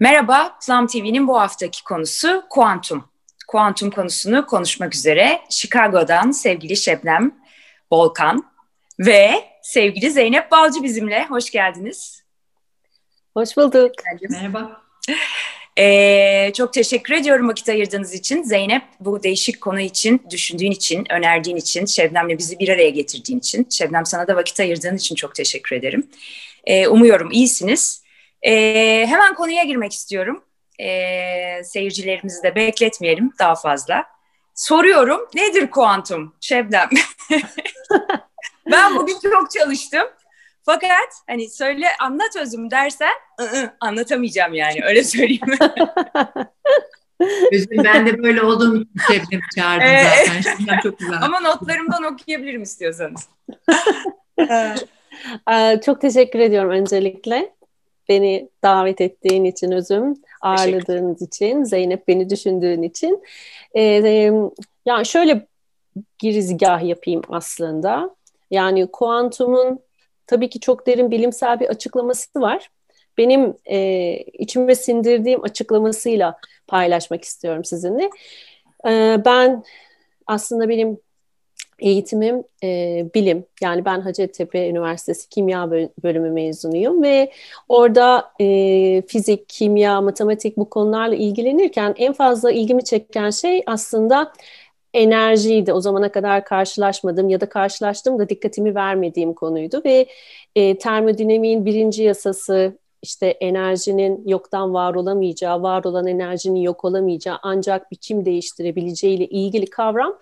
Merhaba, Plum TV'nin bu haftaki konusu kuantum. Kuantum konusunu konuşmak üzere Chicago'dan sevgili Şebnem Volkan ve sevgili Zeynep Balcı bizimle. Hoş geldiniz. Hoş bulduk. Merhaba. Ee, çok teşekkür ediyorum vakit ayırdığınız için. Zeynep bu değişik konu için, düşündüğün için, önerdiğin için, Şebnem'le bizi bir araya getirdiğin için. Şebnem sana da vakit ayırdığın için çok teşekkür ederim. Ee, umuyorum iyisiniz. Ee, hemen konuya girmek istiyorum. Ee, seyircilerimizi de bekletmeyelim daha fazla. Soruyorum nedir kuantum Şebnem? ben bugün çok çalıştım. Fakat hani söyle anlat özüm dersen ı -ı, anlatamayacağım yani öyle söyleyeyim. Özüm ben de böyle olduğum için Şebnem'i çağırdım zaten. Şimdiden çok güzel. Ama notlarımdan okuyabilirim istiyorsanız. çok teşekkür ediyorum öncelikle. Beni davet ettiğin için özüm, ağırladığınız için, Zeynep beni düşündüğün için. Ee, yani şöyle girizgah yapayım aslında. Yani kuantumun tabii ki çok derin bilimsel bir açıklaması var. Benim e, içime sindirdiğim açıklamasıyla paylaşmak istiyorum sizinle. E, ben aslında benim eğitimim e, bilim. Yani ben Hacettepe Üniversitesi Kimya Bölümü mezunuyum ve orada e, fizik, kimya, matematik bu konularla ilgilenirken en fazla ilgimi çeken şey aslında enerjiydi. O zamana kadar karşılaşmadım ya da karşılaştım da dikkatimi vermediğim konuydu ve e, termodinamiğin birinci yasası işte enerjinin yoktan var olamayacağı, var olan enerjinin yok olamayacağı ancak biçim değiştirebileceği ile ilgili kavram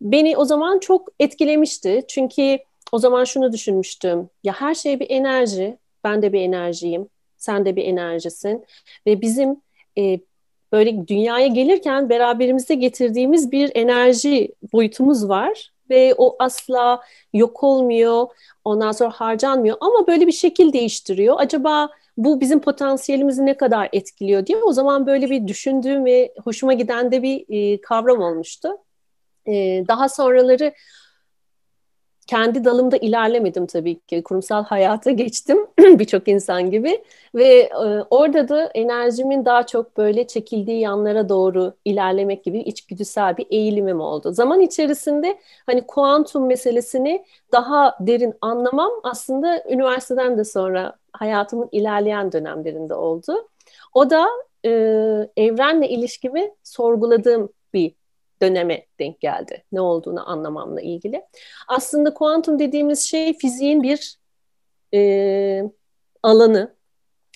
beni o zaman çok etkilemişti. Çünkü o zaman şunu düşünmüştüm. Ya her şey bir enerji. Ben de bir enerjiyim. Sen de bir enerjisin. Ve bizim e, böyle dünyaya gelirken beraberimizde getirdiğimiz bir enerji boyutumuz var ve o asla yok olmuyor, ondan sonra harcanmıyor ama böyle bir şekil değiştiriyor. Acaba bu bizim potansiyelimizi ne kadar etkiliyor diye o zaman böyle bir düşündüğüm ve hoşuma giden de bir e, kavram olmuştu. E, daha sonraları kendi dalımda ilerlemedim tabii ki. Kurumsal hayata geçtim birçok insan gibi ve e, orada da enerjimin daha çok böyle çekildiği yanlara doğru ilerlemek gibi içgüdüsel bir eğilimim oldu. Zaman içerisinde hani kuantum meselesini daha derin anlamam aslında üniversiteden de sonra hayatımın ilerleyen dönemlerinde oldu. O da e, evrenle ilişkimi sorguladığım bir döneme denk geldi. Ne olduğunu anlamamla ilgili. Aslında kuantum dediğimiz şey fiziğin bir e, alanı.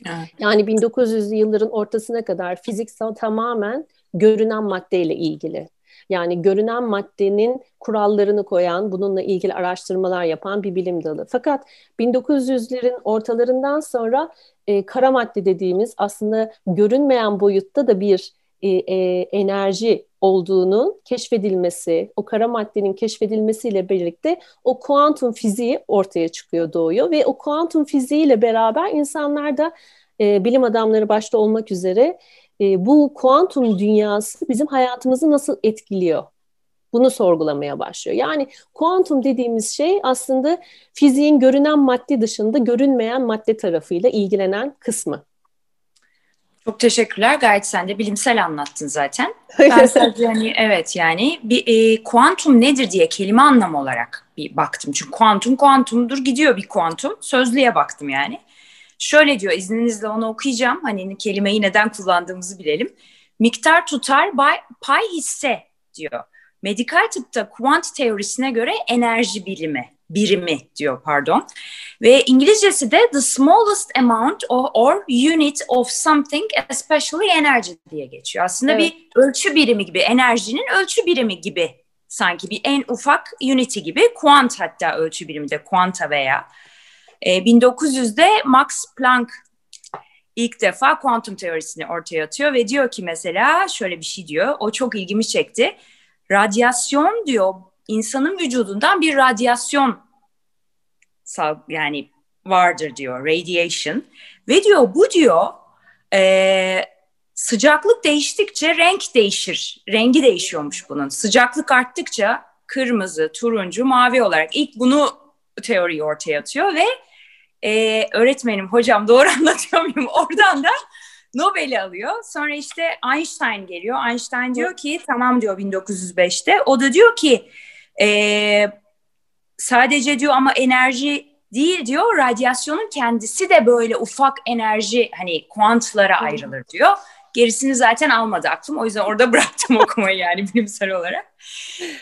Evet. Yani 1900'lü yılların ortasına kadar fiziksel tamamen görünen maddeyle ilgili. Yani görünen maddenin kurallarını koyan, bununla ilgili araştırmalar yapan bir bilim dalı. Fakat 1900'lerin ortalarından sonra e, kara madde dediğimiz aslında görünmeyen boyutta da bir e, e, enerji olduğunu keşfedilmesi, o kara maddenin keşfedilmesiyle birlikte o kuantum fiziği ortaya çıkıyor, doğuyor ve o kuantum fiziğiyle beraber insanlar da e, bilim adamları başta olmak üzere e, bu kuantum dünyası bizim hayatımızı nasıl etkiliyor? Bunu sorgulamaya başlıyor. Yani kuantum dediğimiz şey aslında fiziğin görünen madde dışında görünmeyen madde tarafıyla ilgilenen kısmı. Çok teşekkürler. Gayet sen de bilimsel anlattın zaten. Ben sadece hani evet yani bir e, kuantum nedir diye kelime anlamı olarak bir baktım. Çünkü kuantum kuantumdur gidiyor bir kuantum. Sözlüğe baktım yani. Şöyle diyor izninizle onu okuyacağım. Hani kelimeyi neden kullandığımızı bilelim. Miktar tutar bay, pay hisse diyor. Medikal tıpta kuant teorisine göre enerji bilimi birimi diyor pardon. Ve İngilizcesi de the smallest amount or, or unit of something especially energy diye geçiyor. Aslında evet. bir ölçü birimi gibi enerjinin ölçü birimi gibi sanki bir en ufak unity gibi kuant hatta ölçü birimi de kuanta veya e, 1900'de Max Planck ilk defa kuantum teorisini ortaya atıyor ve diyor ki mesela şöyle bir şey diyor o çok ilgimi çekti. Radyasyon diyor insanın vücudundan bir radyasyon yani vardır diyor radiation ve diyor bu diyor e, sıcaklık değiştikçe renk değişir rengi değişiyormuş bunun sıcaklık arttıkça kırmızı turuncu mavi olarak ilk bunu teoriyi ortaya atıyor ve e, öğretmenim hocam doğru anlatıyor muyum oradan da Nobel'i alıyor. Sonra işte Einstein geliyor. Einstein diyor ki tamam diyor 1905'te. O da diyor ki e, sadece diyor ama enerji değil diyor. Radyasyonun kendisi de böyle ufak enerji hani kuantlara ayrılır diyor. Gerisini zaten almadı aklım. O yüzden orada bıraktım okumayı yani bilimsel olarak.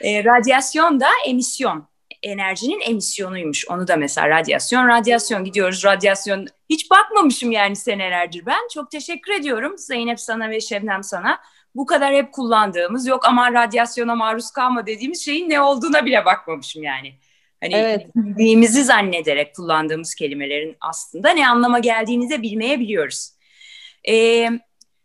E, radyasyon da emisyon. Enerjinin emisyonuymuş. Onu da mesela radyasyon, radyasyon gidiyoruz radyasyon. Hiç bakmamışım yani senelerdir ben. Çok teşekkür ediyorum Zeynep sana ve Şebnem sana. Bu kadar hep kullandığımız yok ama radyasyona maruz kalma dediğimiz şeyin ne olduğuna bile bakmamışım yani. Hani evet. bildiğimizi zannederek kullandığımız kelimelerin aslında ne anlama geldiğini de bilmeyebiliyoruz. Ee,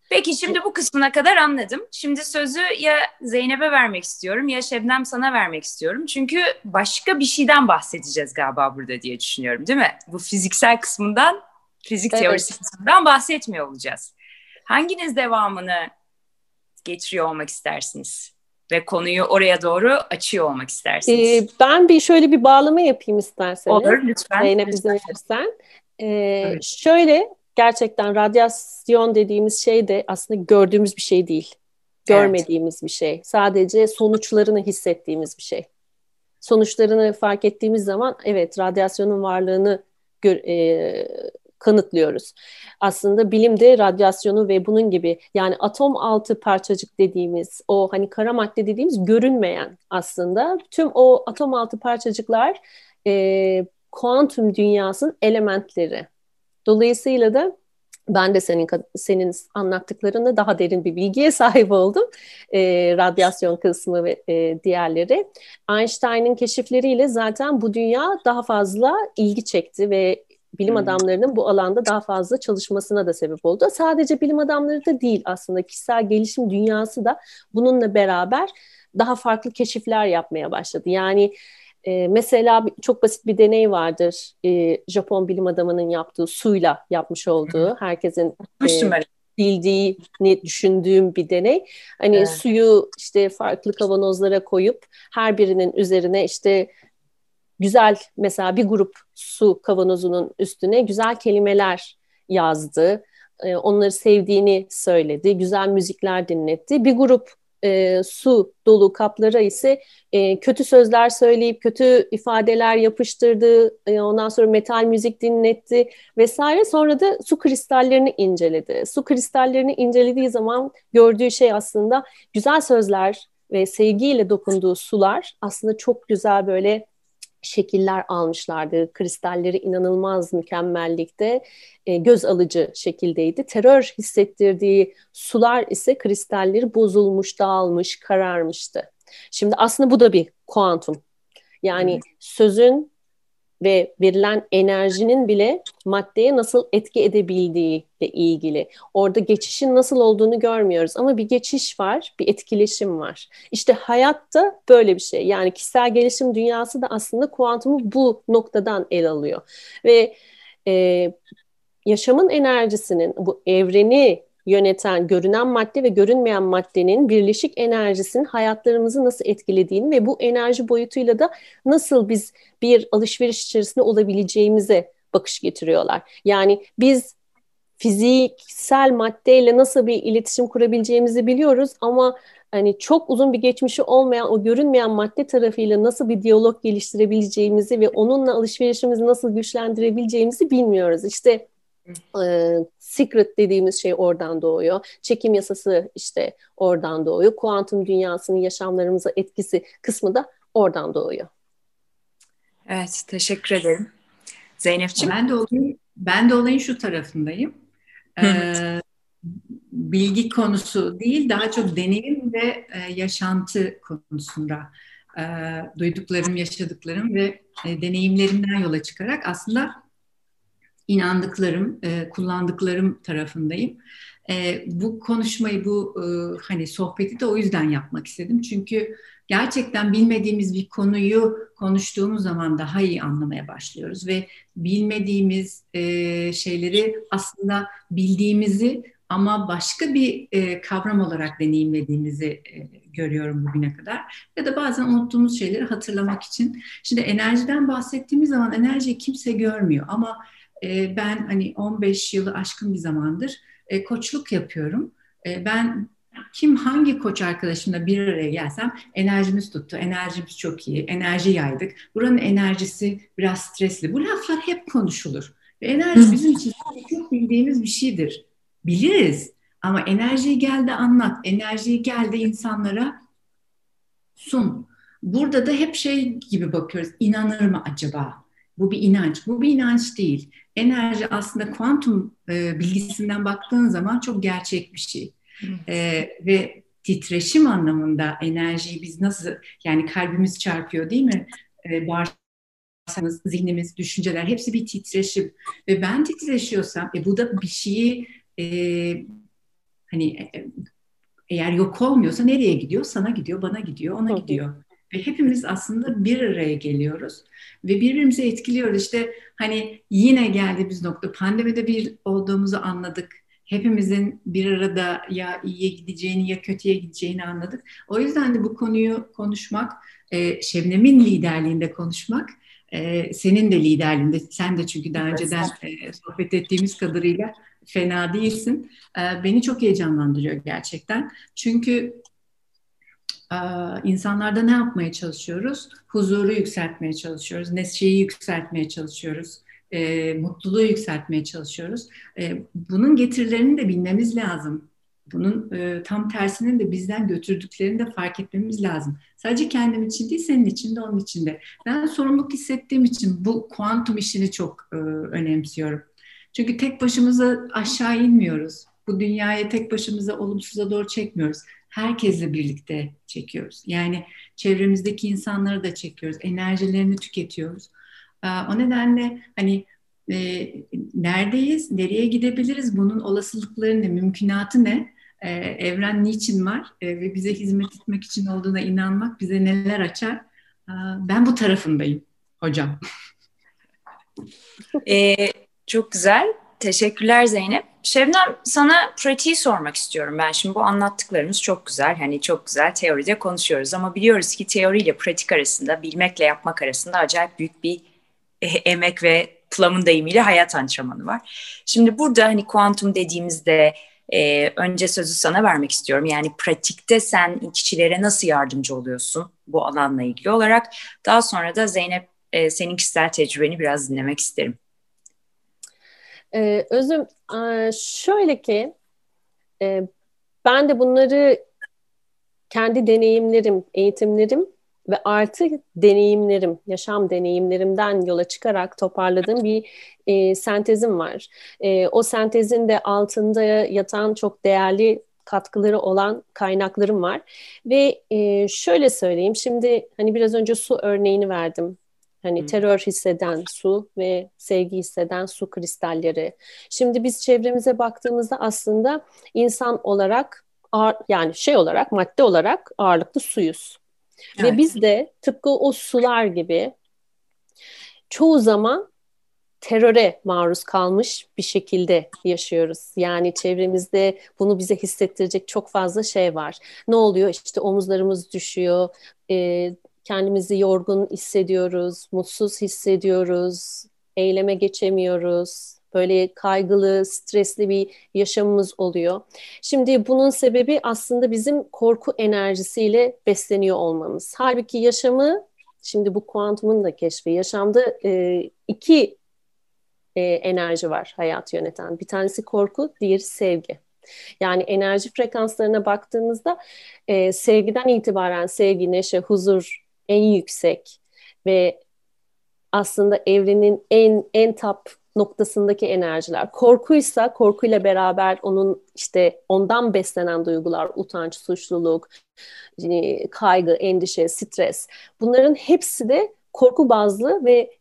Peki şimdi bu kısmına kadar anladım. Şimdi sözü ya Zeynep'e vermek istiyorum ya Şebnem sana vermek istiyorum. Çünkü başka bir şeyden bahsedeceğiz galiba burada diye düşünüyorum değil mi? Bu fiziksel kısmından, fizik evet. teorisi kısmından bahsetmiyor olacağız. Hanginiz devamını getiriyor olmak istersiniz? Ve konuyu oraya doğru açıyor olmak istersiniz. Ee, ben bir şöyle bir bağlama yapayım isterseniz. Olur lütfen. Zeynep izin verirsen. Ee, evet. Şöyle gerçekten radyasyon dediğimiz şey de aslında gördüğümüz bir şey değil. Görmediğimiz evet. bir şey. Sadece sonuçlarını hissettiğimiz bir şey. Sonuçlarını fark ettiğimiz zaman evet radyasyonun varlığını gör, e, kanıtlıyoruz. Aslında bilimde radyasyonu ve bunun gibi yani atom altı parçacık dediğimiz o hani kara madde dediğimiz görünmeyen aslında tüm o atom altı parçacıklar e, kuantum dünyasının elementleri. Dolayısıyla da ben de senin senin anlattıklarında daha derin bir bilgiye sahip oldum. E, radyasyon kısmı ve e, diğerleri. Einstein'ın keşifleriyle zaten bu dünya daha fazla ilgi çekti ve bilim hmm. adamlarının bu alanda daha fazla çalışmasına da sebep oldu. Sadece bilim adamları da değil aslında kişisel gelişim dünyası da bununla beraber daha farklı keşifler yapmaya başladı. Yani e, mesela çok basit bir deney vardır. E, Japon bilim adamının yaptığı suyla yapmış olduğu, herkesin e, bildiğini düşündüğüm bir deney. Hani evet. suyu işte farklı kavanozlara koyup her birinin üzerine işte güzel mesela bir grup su kavanozunun üstüne güzel kelimeler yazdı. E, onları sevdiğini söyledi. Güzel müzikler dinletti. Bir grup e, su dolu kaplara ise e, kötü sözler söyleyip kötü ifadeler yapıştırdı. E, ondan sonra metal müzik dinletti vesaire. Sonra da su kristallerini inceledi. Su kristallerini incelediği zaman gördüğü şey aslında güzel sözler ve sevgiyle dokunduğu sular aslında çok güzel böyle şekiller almışlardı. Kristalleri inanılmaz mükemmellikte e, göz alıcı şekildeydi. Terör hissettirdiği sular ise kristalleri bozulmuş, dağılmış, kararmıştı. Şimdi aslında bu da bir kuantum. Yani hmm. sözün ve verilen enerjinin bile maddeye nasıl etki edebildiği ile ilgili. Orada geçişin nasıl olduğunu görmüyoruz ama bir geçiş var, bir etkileşim var. İşte hayatta böyle bir şey. Yani kişisel gelişim dünyası da aslında kuantumu bu noktadan el alıyor. Ve e, yaşamın enerjisinin bu evreni yöneten görünen madde ve görünmeyen maddenin birleşik enerjisinin hayatlarımızı nasıl etkilediğini ve bu enerji boyutuyla da nasıl biz bir alışveriş içerisinde olabileceğimize bakış getiriyorlar. Yani biz fiziksel maddeyle nasıl bir iletişim kurabileceğimizi biliyoruz ama hani çok uzun bir geçmişi olmayan o görünmeyen madde tarafıyla nasıl bir diyalog geliştirebileceğimizi ve onunla alışverişimizi nasıl güçlendirebileceğimizi bilmiyoruz. İşte e, secret dediğimiz şey oradan doğuyor. Çekim yasası işte oradan doğuyor. Kuantum dünyasının yaşamlarımıza etkisi kısmı da oradan doğuyor. Evet, teşekkür ederim. Zeynep'ciğim. Ben de olayın, ben de olayın şu tarafındayım. Ee, bilgi konusu değil, daha çok deneyim ve e, yaşantı konusunda e, duyduklarım, yaşadıklarım ve e, deneyimlerimden yola çıkarak aslında inandıklarım, e, kullandıklarım tarafındayım. E, bu konuşmayı, bu e, hani sohbeti de o yüzden yapmak istedim. Çünkü gerçekten bilmediğimiz bir konuyu konuştuğumuz zaman daha iyi anlamaya başlıyoruz ve bilmediğimiz e, şeyleri aslında bildiğimizi ama başka bir e, kavram olarak deneyimlediğimizi e, görüyorum bugüne kadar. Ya da bazen unuttuğumuz şeyleri hatırlamak için. Şimdi enerjiden bahsettiğimiz zaman enerjiyi kimse görmüyor ama e, ben hani 15 yılı aşkın bir zamandır e, koçluk yapıyorum. E, ben kim hangi koç arkadaşımla bir araya gelsem enerjimiz tuttu, enerjimiz çok iyi, enerji yaydık. Buranın enerjisi biraz stresli. Bu laflar hep konuşulur. Ve enerji bizim için çok bildiğimiz bir şeydir. Biliriz ama enerjiyi geldi anlat, enerjiyi geldi insanlara sun. Burada da hep şey gibi bakıyoruz, inanır mı acaba? Bu bir inanç. Bu bir inanç değil. Enerji aslında kuantum e, bilgisinden baktığın zaman çok gerçek bir şey. E, ve titreşim anlamında enerjiyi biz nasıl yani kalbimiz çarpıyor değil mi? E, bağırsağımız, zihnimiz, düşünceler hepsi bir titreşim. Ve ben titreşiyorsam e, bu da bir şeyi e, hani e, eğer yok olmuyorsa nereye gidiyor? Sana gidiyor, bana gidiyor, ona gidiyor. Ve hepimiz aslında bir araya geliyoruz ve birbirimizi etkiliyoruz. İşte hani yine geldiğimiz nokta pandemide bir olduğumuzu anladık. Hepimizin bir arada ya iyiye gideceğini ya kötüye gideceğini anladık. O yüzden de bu konuyu konuşmak, e, Şebnem'in liderliğinde konuşmak, e, senin de liderliğinde, sen de çünkü daha önceden e, sohbet ettiğimiz kadarıyla fena değilsin. E, beni çok heyecanlandırıyor gerçekten. Çünkü insanlarda ne yapmaya çalışıyoruz? Huzuru yükseltmeye çalışıyoruz, neşeyi yükseltmeye çalışıyoruz, e, mutluluğu yükseltmeye çalışıyoruz. E, bunun getirilerini de bilmemiz lazım. Bunun e, tam tersinin de bizden götürdüklerini de fark etmemiz lazım. Sadece kendim için değil, senin için de onun için de. Ben sorumluluk hissettiğim için bu kuantum işini çok e, önemsiyorum. Çünkü tek başımıza aşağı inmiyoruz. Bu dünyaya tek başımıza olumsuza doğru çekmiyoruz herkesle birlikte çekiyoruz. Yani çevremizdeki insanları da çekiyoruz. Enerjilerini tüketiyoruz. O nedenle hani e, neredeyiz, nereye gidebiliriz, bunun olasılıkları ne, mümkünatı ne, e, evren niçin var e, ve bize hizmet etmek için olduğuna inanmak bize neler açar. Ben bu tarafındayım hocam. Ee, çok güzel. Teşekkürler Zeynep. Şebnem sana pratiği sormak istiyorum ben. Şimdi bu anlattıklarımız çok güzel. Hani çok güzel teoride konuşuyoruz ama biliyoruz ki teoriyle pratik arasında, bilmekle yapmak arasında acayip büyük bir e, emek ve Plum'un deyimiyle hayat antrenmanı var. Şimdi burada hani kuantum dediğimizde e, önce sözü sana vermek istiyorum. Yani pratikte sen kişilere nasıl yardımcı oluyorsun bu alanla ilgili olarak. Daha sonra da Zeynep e, senin kişisel tecrübeni biraz dinlemek isterim. Ee, özüm şöyle ki e, ben de bunları kendi deneyimlerim, eğitimlerim ve artı deneyimlerim, yaşam deneyimlerimden yola çıkarak toparladığım bir e, sentezim var. E, o sentezin de altında yatan çok değerli katkıları olan kaynaklarım var. Ve e, şöyle söyleyeyim, şimdi hani biraz önce su örneğini verdim. Hani terör hisseden su ve sevgi hisseden su kristalleri. Şimdi biz çevremize baktığımızda aslında insan olarak yani şey olarak madde olarak ağırlıklı suyuz. Evet. Ve biz de tıpkı o sular gibi çoğu zaman teröre maruz kalmış bir şekilde yaşıyoruz. Yani çevremizde bunu bize hissettirecek çok fazla şey var. Ne oluyor? İşte omuzlarımız düşüyor, e, kendimizi yorgun hissediyoruz, mutsuz hissediyoruz, eyleme geçemiyoruz. Böyle kaygılı, stresli bir yaşamımız oluyor. Şimdi bunun sebebi aslında bizim korku enerjisiyle besleniyor olmamız. Halbuki yaşamı, şimdi bu kuantumun da keşfi, yaşamda e, iki e, enerji var hayatı yöneten. Bir tanesi korku, diğeri sevgi. Yani enerji frekanslarına baktığımızda e, sevgiden itibaren sevgi, neşe, huzur, en yüksek ve aslında evrenin en en top noktasındaki enerjiler. Korkuysa korkuyla beraber onun işte ondan beslenen duygular, utanç, suçluluk, kaygı, endişe, stres. Bunların hepsi de korku bazlı ve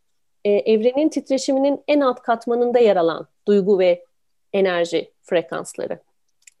e, evrenin titreşiminin en alt katmanında yer alan duygu ve enerji frekansları.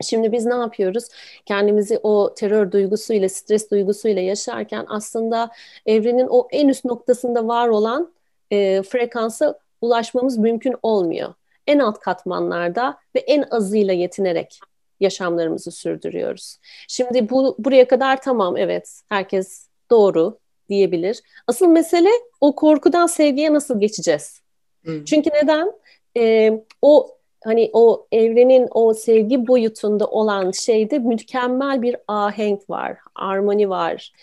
Şimdi biz ne yapıyoruz? Kendimizi o terör duygusuyla, stres duygusuyla yaşarken aslında evrenin o en üst noktasında var olan e, frekansa ulaşmamız mümkün olmuyor. En alt katmanlarda ve en azıyla yetinerek yaşamlarımızı sürdürüyoruz. Şimdi bu buraya kadar tamam evet herkes doğru diyebilir. Asıl mesele o korkudan sevgiye nasıl geçeceğiz? Hmm. Çünkü neden? Ee, o hani o evrenin o sevgi boyutunda olan şeyde mükemmel bir ahenk var, armoni var,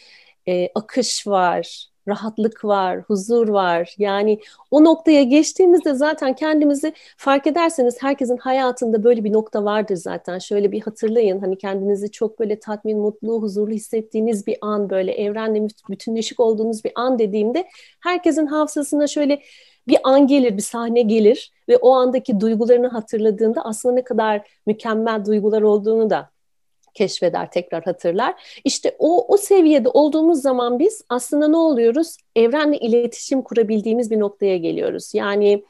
e, akış var, rahatlık var, huzur var. Yani o noktaya geçtiğimizde zaten kendimizi fark ederseniz herkesin hayatında böyle bir nokta vardır zaten. Şöyle bir hatırlayın hani kendinizi çok böyle tatmin, mutlu, huzurlu hissettiğiniz bir an böyle evrenle bütünleşik olduğunuz bir an dediğimde herkesin hafızasına şöyle bir an gelir, bir sahne gelir ve o andaki duygularını hatırladığında aslında ne kadar mükemmel duygular olduğunu da keşfeder, tekrar hatırlar. İşte o, o seviyede olduğumuz zaman biz aslında ne oluyoruz? Evrenle iletişim kurabildiğimiz bir noktaya geliyoruz. Yani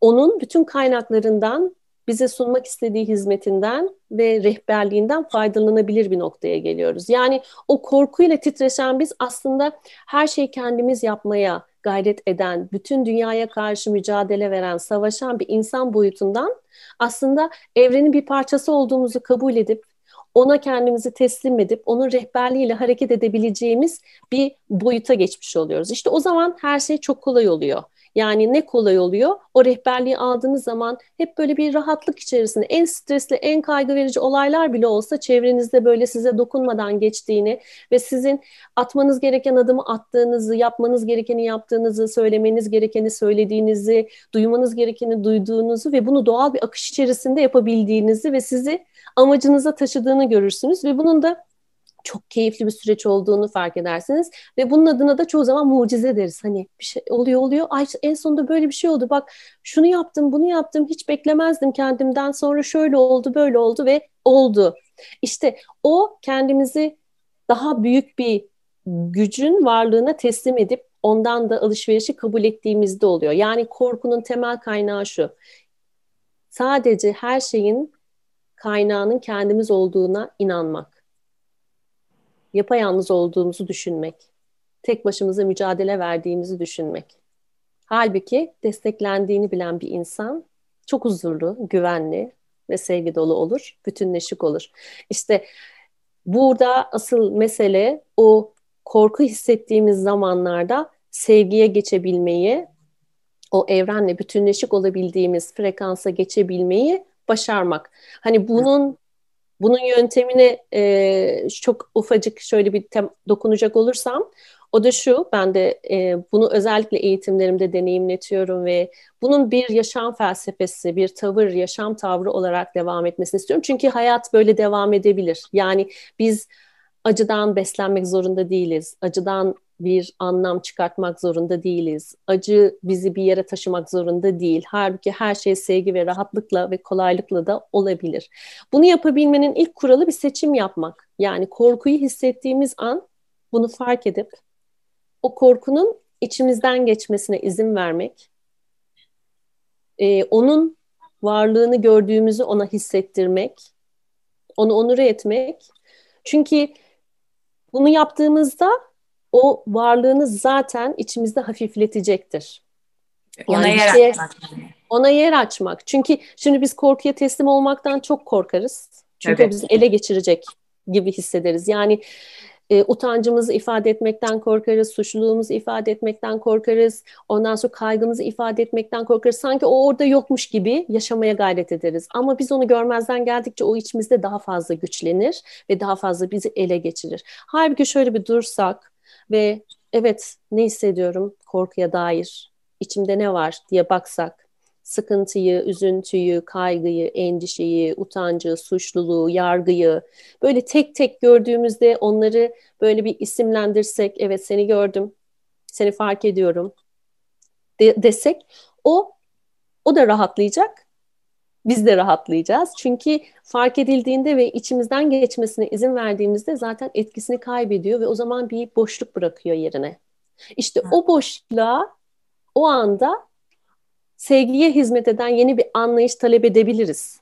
onun bütün kaynaklarından bize sunmak istediği hizmetinden ve rehberliğinden faydalanabilir bir noktaya geliyoruz. Yani o korkuyla titreşen biz aslında her şeyi kendimiz yapmaya gayret eden, bütün dünyaya karşı mücadele veren, savaşan bir insan boyutundan aslında evrenin bir parçası olduğumuzu kabul edip ona kendimizi teslim edip onun rehberliğiyle hareket edebileceğimiz bir boyuta geçmiş oluyoruz. İşte o zaman her şey çok kolay oluyor. Yani ne kolay oluyor? O rehberliği aldığınız zaman hep böyle bir rahatlık içerisinde en stresli, en kaygı verici olaylar bile olsa çevrenizde böyle size dokunmadan geçtiğini ve sizin atmanız gereken adımı attığınızı, yapmanız gerekeni yaptığınızı, söylemeniz gerekeni söylediğinizi, duymanız gerekeni duyduğunuzu ve bunu doğal bir akış içerisinde yapabildiğinizi ve sizi amacınıza taşıdığını görürsünüz ve bunun da çok keyifli bir süreç olduğunu fark edersiniz ve bunun adına da çoğu zaman mucize deriz. Hani bir şey oluyor oluyor. Ay en sonunda böyle bir şey oldu. Bak şunu yaptım, bunu yaptım. Hiç beklemezdim kendimden. Sonra şöyle oldu, böyle oldu ve oldu. İşte o kendimizi daha büyük bir gücün varlığına teslim edip ondan da alışverişi kabul ettiğimizde oluyor. Yani korkunun temel kaynağı şu. Sadece her şeyin kaynağının kendimiz olduğuna inanmak yapayalnız olduğumuzu düşünmek, tek başımıza mücadele verdiğimizi düşünmek. Halbuki desteklendiğini bilen bir insan çok huzurlu, güvenli ve sevgi dolu olur, bütünleşik olur. İşte burada asıl mesele o korku hissettiğimiz zamanlarda sevgiye geçebilmeyi, o evrenle bütünleşik olabildiğimiz frekansa geçebilmeyi başarmak. Hani bunun bunun yöntemine e, çok ufacık şöyle bir tem, dokunacak olursam o da şu, ben de e, bunu özellikle eğitimlerimde deneyimletiyorum ve bunun bir yaşam felsefesi, bir tavır, yaşam tavrı olarak devam etmesini istiyorum. Çünkü hayat böyle devam edebilir. Yani biz acıdan beslenmek zorunda değiliz. Acıdan bir anlam çıkartmak zorunda değiliz. Acı bizi bir yere taşımak zorunda değil. Halbuki her şey sevgi ve rahatlıkla ve kolaylıkla da olabilir. Bunu yapabilmenin ilk kuralı bir seçim yapmak. Yani korkuyu hissettiğimiz an bunu fark edip o korkunun içimizden geçmesine izin vermek, ee, onun varlığını gördüğümüzü ona hissettirmek, onu onur etmek. Çünkü bunu yaptığımızda o varlığını zaten içimizde hafifletecektir. Yani ona yer şeye, açmak. Ona yer açmak. Çünkü şimdi biz korkuya teslim olmaktan çok korkarız. Çünkü evet. bizi ele geçirecek gibi hissederiz. Yani e, utancımızı ifade etmekten korkarız, suçluluğumuzu ifade etmekten korkarız, ondan sonra kaygımızı ifade etmekten korkarız. Sanki o orada yokmuş gibi yaşamaya gayret ederiz. Ama biz onu görmezden geldikçe o içimizde daha fazla güçlenir ve daha fazla bizi ele geçirir. Halbuki şöyle bir dursak, ve evet ne hissediyorum korkuya dair, içimde ne var? diye baksak, sıkıntıyı, üzüntüyü, kaygıyı, endişeyi, utancı, suçluluğu, yargıyı böyle tek tek gördüğümüzde onları böyle bir isimlendirsek, evet seni gördüm, seni fark ediyorum. de- desek o o da rahatlayacak biz de rahatlayacağız. Çünkü fark edildiğinde ve içimizden geçmesine izin verdiğimizde zaten etkisini kaybediyor ve o zaman bir boşluk bırakıyor yerine. İşte o boşluğa o anda sevgiye hizmet eden yeni bir anlayış talep edebiliriz.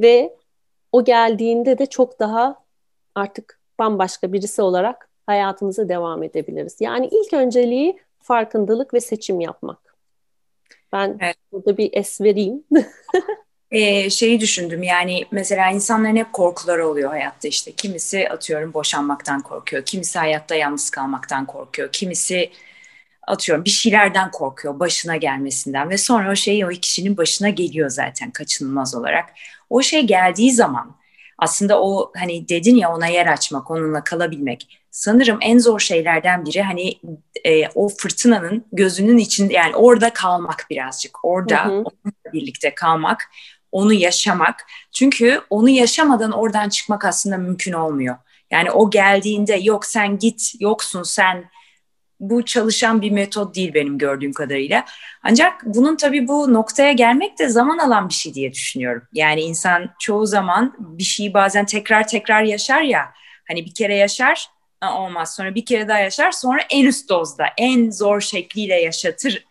Ve o geldiğinde de çok daha artık bambaşka birisi olarak hayatımıza devam edebiliriz. Yani ilk önceliği farkındalık ve seçim yapmak. Ben evet. burada bir es vereyim. e, şeyi düşündüm yani mesela insanların hep korkuları oluyor hayatta işte kimisi atıyorum boşanmaktan korkuyor kimisi hayatta yalnız kalmaktan korkuyor kimisi atıyorum bir şeylerden korkuyor başına gelmesinden ve sonra o şey o kişinin başına geliyor zaten kaçınılmaz olarak. O şey geldiği zaman aslında o hani dedin ya ona yer açmak, onunla kalabilmek. Sanırım en zor şeylerden biri hani e, o fırtınanın gözünün içinde yani orada kalmak birazcık. Orada hı hı. onunla birlikte kalmak, onu yaşamak. Çünkü onu yaşamadan oradan çıkmak aslında mümkün olmuyor. Yani o geldiğinde yok sen git, yoksun sen bu çalışan bir metot değil benim gördüğüm kadarıyla. Ancak bunun tabii bu noktaya gelmek de zaman alan bir şey diye düşünüyorum. Yani insan çoğu zaman bir şeyi bazen tekrar tekrar yaşar ya. Hani bir kere yaşar olmaz sonra bir kere daha yaşar sonra en üst dozda en zor şekliyle yaşatır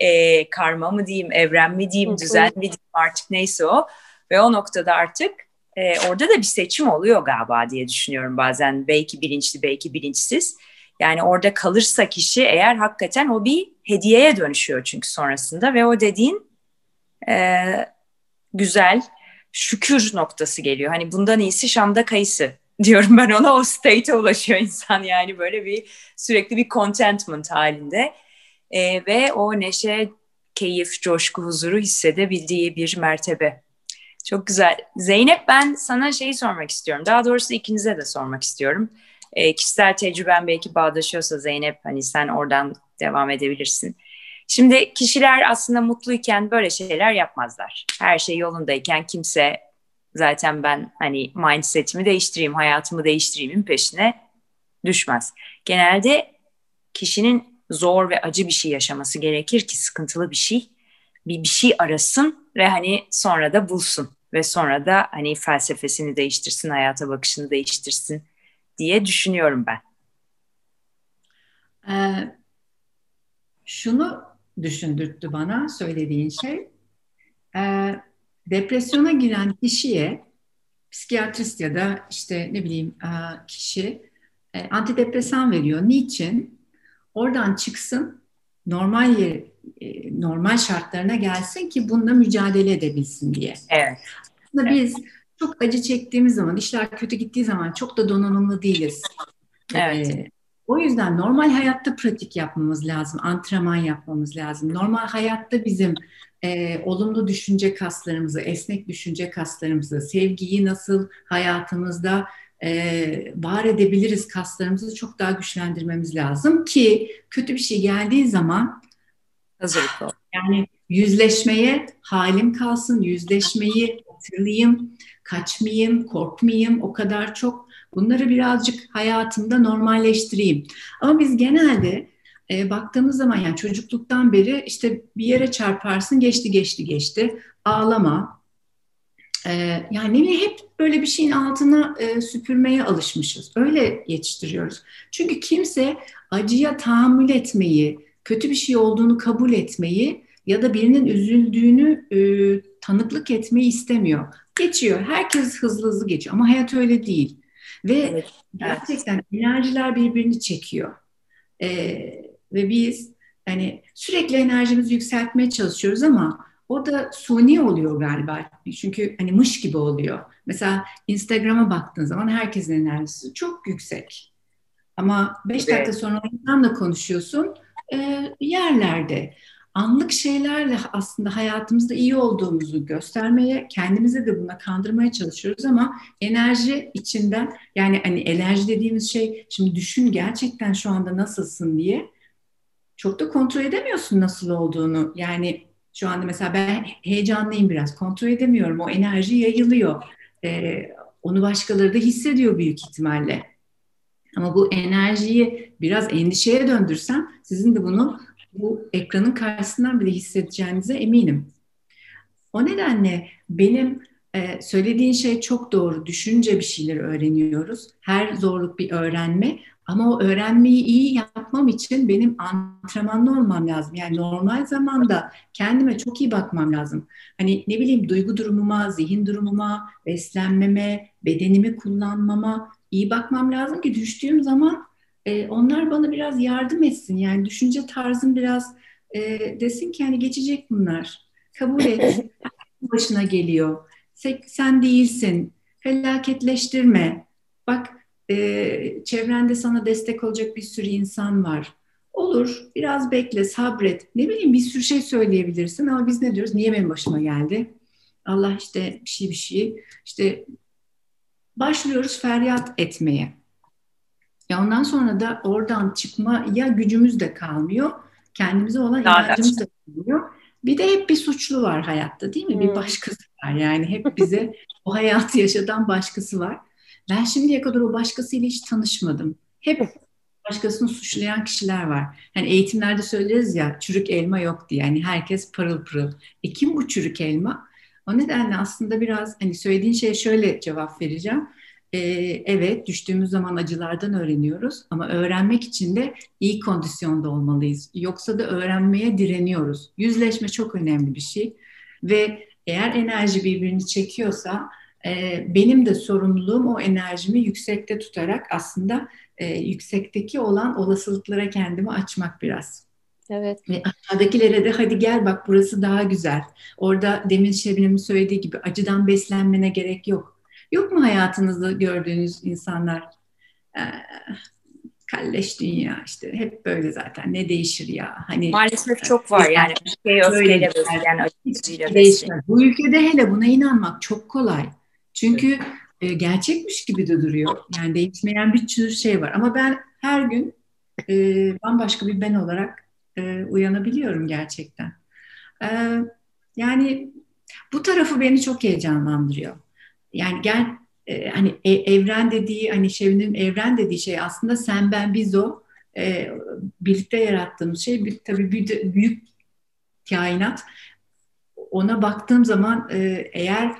e, karma mı diyeyim evren mi diyeyim düzen mi diyeyim artık neyse o. Ve o noktada artık e, orada da bir seçim oluyor galiba diye düşünüyorum bazen. Belki bilinçli belki bilinçsiz. Yani orada kalırsa kişi eğer hakikaten o bir hediyeye dönüşüyor çünkü sonrasında. Ve o dediğin e, güzel şükür noktası geliyor. Hani bundan iyisi Şam'da kayısı diyorum ben ona. O state'e ulaşıyor insan yani böyle bir sürekli bir contentment halinde e, ve o neşe, keyif, coşku, huzuru hissedebildiği bir mertebe. Çok güzel. Zeynep ben sana şeyi sormak istiyorum. Daha doğrusu ikinize de sormak istiyorum e, kişisel tecrüben belki bağdaşıyorsa Zeynep hani sen oradan devam edebilirsin. Şimdi kişiler aslında mutluyken böyle şeyler yapmazlar. Her şey yolundayken kimse zaten ben hani mindsetimi değiştireyim, hayatımı değiştireyim peşine düşmez. Genelde kişinin zor ve acı bir şey yaşaması gerekir ki sıkıntılı bir şey. Bir, bir şey arasın ve hani sonra da bulsun ve sonra da hani felsefesini değiştirsin, hayata bakışını değiştirsin diye düşünüyorum ben. Ee, şunu düşündürttü bana söylediğin şey. Ee, depresyona giren kişiye psikiyatrist ya da işte ne bileyim e, kişi e, antidepresan veriyor. Niçin? Oradan çıksın, normal yer, e, normal şartlarına gelsin ki bununla mücadele edebilsin diye. Evet. Aslında evet. biz çok acı çektiğimiz zaman, işler kötü gittiği zaman çok da donanımlı değiliz. Evet. Ee, o yüzden normal hayatta pratik yapmamız lazım, antrenman yapmamız lazım. Normal hayatta bizim e, olumlu düşünce kaslarımızı, esnek düşünce kaslarımızı, sevgiyi nasıl hayatımızda e, var edebiliriz kaslarımızı çok daha güçlendirmemiz lazım ki kötü bir şey geldiği zaman hazırlıklı Yani yüzleşmeye halim kalsın, yüzleşmeyi hatırlayayım, kaçmayayım, korkmayayım o kadar çok. Bunları birazcık hayatımda normalleştireyim. Ama biz genelde e, baktığımız zaman yani çocukluktan beri işte bir yere çarparsın geçti geçti geçti ağlama. E, yani ne hep böyle bir şeyin altına e, süpürmeye alışmışız. Öyle yetiştiriyoruz. Çünkü kimse acıya tahammül etmeyi, kötü bir şey olduğunu kabul etmeyi ya da birinin üzüldüğünü e, tanıklık etmeyi istemiyor. Geçiyor. Herkes hızlı hızlı geçiyor ama hayat öyle değil. Ve evet, gerçekten enerjiler birbirini çekiyor. E, ve biz hani sürekli enerjimizi yükseltmeye çalışıyoruz ama o da suni oluyor galiba. Çünkü hani mış gibi oluyor. Mesela Instagram'a baktığın zaman herkesin enerjisi çok yüksek. Ama beş evet. dakika sonra insanla konuşuyorsun e, yerlerde anlık şeylerle aslında hayatımızda iyi olduğumuzu göstermeye, kendimize de buna kandırmaya çalışıyoruz ama enerji içinden yani hani enerji dediğimiz şey şimdi düşün gerçekten şu anda nasılsın diye çok da kontrol edemiyorsun nasıl olduğunu. Yani şu anda mesela ben heyecanlıyım biraz kontrol edemiyorum. O enerji yayılıyor. Ee, onu başkaları da hissediyor büyük ihtimalle. Ama bu enerjiyi biraz endişeye döndürsem sizin de bunu bu ekranın karşısından bile hissedeceğinize eminim. O nedenle benim e, söylediğin şey çok doğru. Düşünce bir şeyler öğreniyoruz. Her zorluk bir öğrenme. Ama o öğrenmeyi iyi yapmam için benim antrenmanlı olmam lazım. Yani normal zamanda kendime çok iyi bakmam lazım. Hani ne bileyim duygu durumuma, zihin durumuma, beslenmeme, bedenimi kullanmama iyi bakmam lazım ki düştüğüm zaman e, onlar bana biraz yardım etsin. Yani düşünce tarzım biraz e, desin ki hani geçecek bunlar. Kabul et. başına geliyor. Sen, sen değilsin. Felaketleştirme. Bak e, çevrende sana destek olacak bir sürü insan var. olur biraz bekle sabret ne bileyim bir sürü şey söyleyebilirsin ama biz ne diyoruz niye benim başıma geldi Allah işte bir şey bir şey işte başlıyoruz feryat etmeye ya ondan sonra da oradan çıkma ya gücümüz de kalmıyor kendimize olan inancımız da kalmıyor bir de hep bir suçlu var hayatta değil mi? Hmm. Bir başkası var yani hep bize o hayatı yaşatan başkası var. Ben şimdiye kadar o başkasıyla hiç tanışmadım. Hep başkasını suçlayan kişiler var. Hani eğitimlerde söyleriz ya çürük elma yok diye. Yani herkes pırıl pırıl. E kim bu çürük elma? O nedenle aslında biraz hani söylediğin şeye şöyle cevap vereceğim. Ee, evet düştüğümüz zaman acılardan öğreniyoruz ama öğrenmek için de iyi kondisyonda olmalıyız. Yoksa da öğrenmeye direniyoruz. Yüzleşme çok önemli bir şey ve eğer enerji birbirini çekiyorsa benim de sorumluluğum o enerjimi yüksekte tutarak aslında e, yüksekteki olan olasılıklara kendimi açmak biraz. Evet. Ve aşağıdakilere de hadi gel bak burası daha güzel. Orada demin Şebnem'in söylediği gibi acıdan beslenmene gerek yok. Yok mu hayatınızda gördüğünüz insanlar? Ee, kalleş dünya işte hep böyle zaten ne değişir ya hani maalesef çok var yani şey öfkeyle besleyen acısıyla besleyen bu ülkede hele buna inanmak çok kolay çünkü e, gerçekmiş gibi de duruyor. Yani değişmeyen bir sürü şey var. Ama ben her gün e, bambaşka bir ben olarak e, uyanabiliyorum gerçekten. Yani bu tarafı beni çok heyecanlandırıyor. Yani gel hani evren dediği hani Şevinin evren dediği şey aslında sen ben biz o birlikte yarattığımız şey. Tabii büyük, kainat. Ona baktığım zaman eğer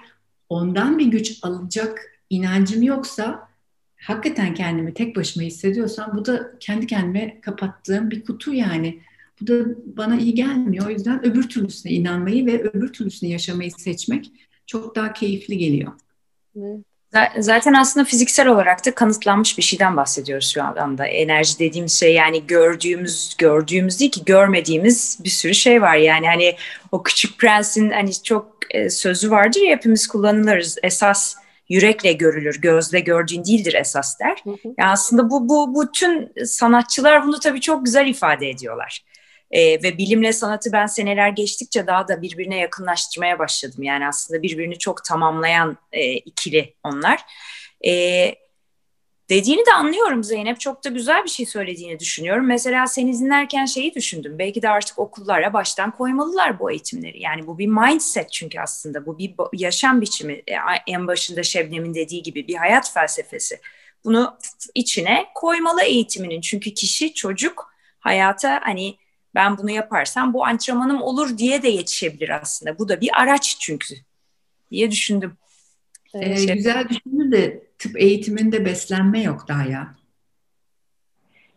ondan bir güç alacak inancım yoksa hakikaten kendimi tek başıma hissediyorsam bu da kendi kendime kapattığım bir kutu yani. Bu da bana iyi gelmiyor. O yüzden öbür türlüsüne inanmayı ve öbür türlüsüne yaşamayı seçmek çok daha keyifli geliyor. Evet. Zaten aslında fiziksel olarak da kanıtlanmış bir şeyden bahsediyoruz şu anda. Enerji dediğimiz şey yani gördüğümüz, gördüğümüz değil ki görmediğimiz bir sürü şey var. Yani hani o küçük prensin hani çok e, sözü vardır ya hepimiz kullanılırız. Esas yürekle görülür, gözle gördüğün değildir esas der. Hı hı. Yani aslında bu, bu, tüm sanatçılar bunu tabii çok güzel ifade ediyorlar. E, ve bilimle sanatı ben seneler geçtikçe daha da birbirine yakınlaştırmaya başladım. Yani aslında birbirini çok tamamlayan e, ikili onlar. E, dediğini de anlıyorum Zeynep. Çok da güzel bir şey söylediğini düşünüyorum. Mesela seni dinlerken şeyi düşündüm. Belki de artık okullara baştan koymalılar bu eğitimleri. Yani bu bir mindset çünkü aslında. Bu bir yaşam biçimi. E, en başında Şebnem'in dediği gibi bir hayat felsefesi. Bunu içine koymalı eğitiminin. Çünkü kişi, çocuk hayata hani ben bunu yaparsam bu antrenmanım olur diye de yetişebilir aslında. Bu da bir araç çünkü diye düşündüm. Ee, şey. Güzel düşündün de tıp eğitiminde beslenme yok daha ya.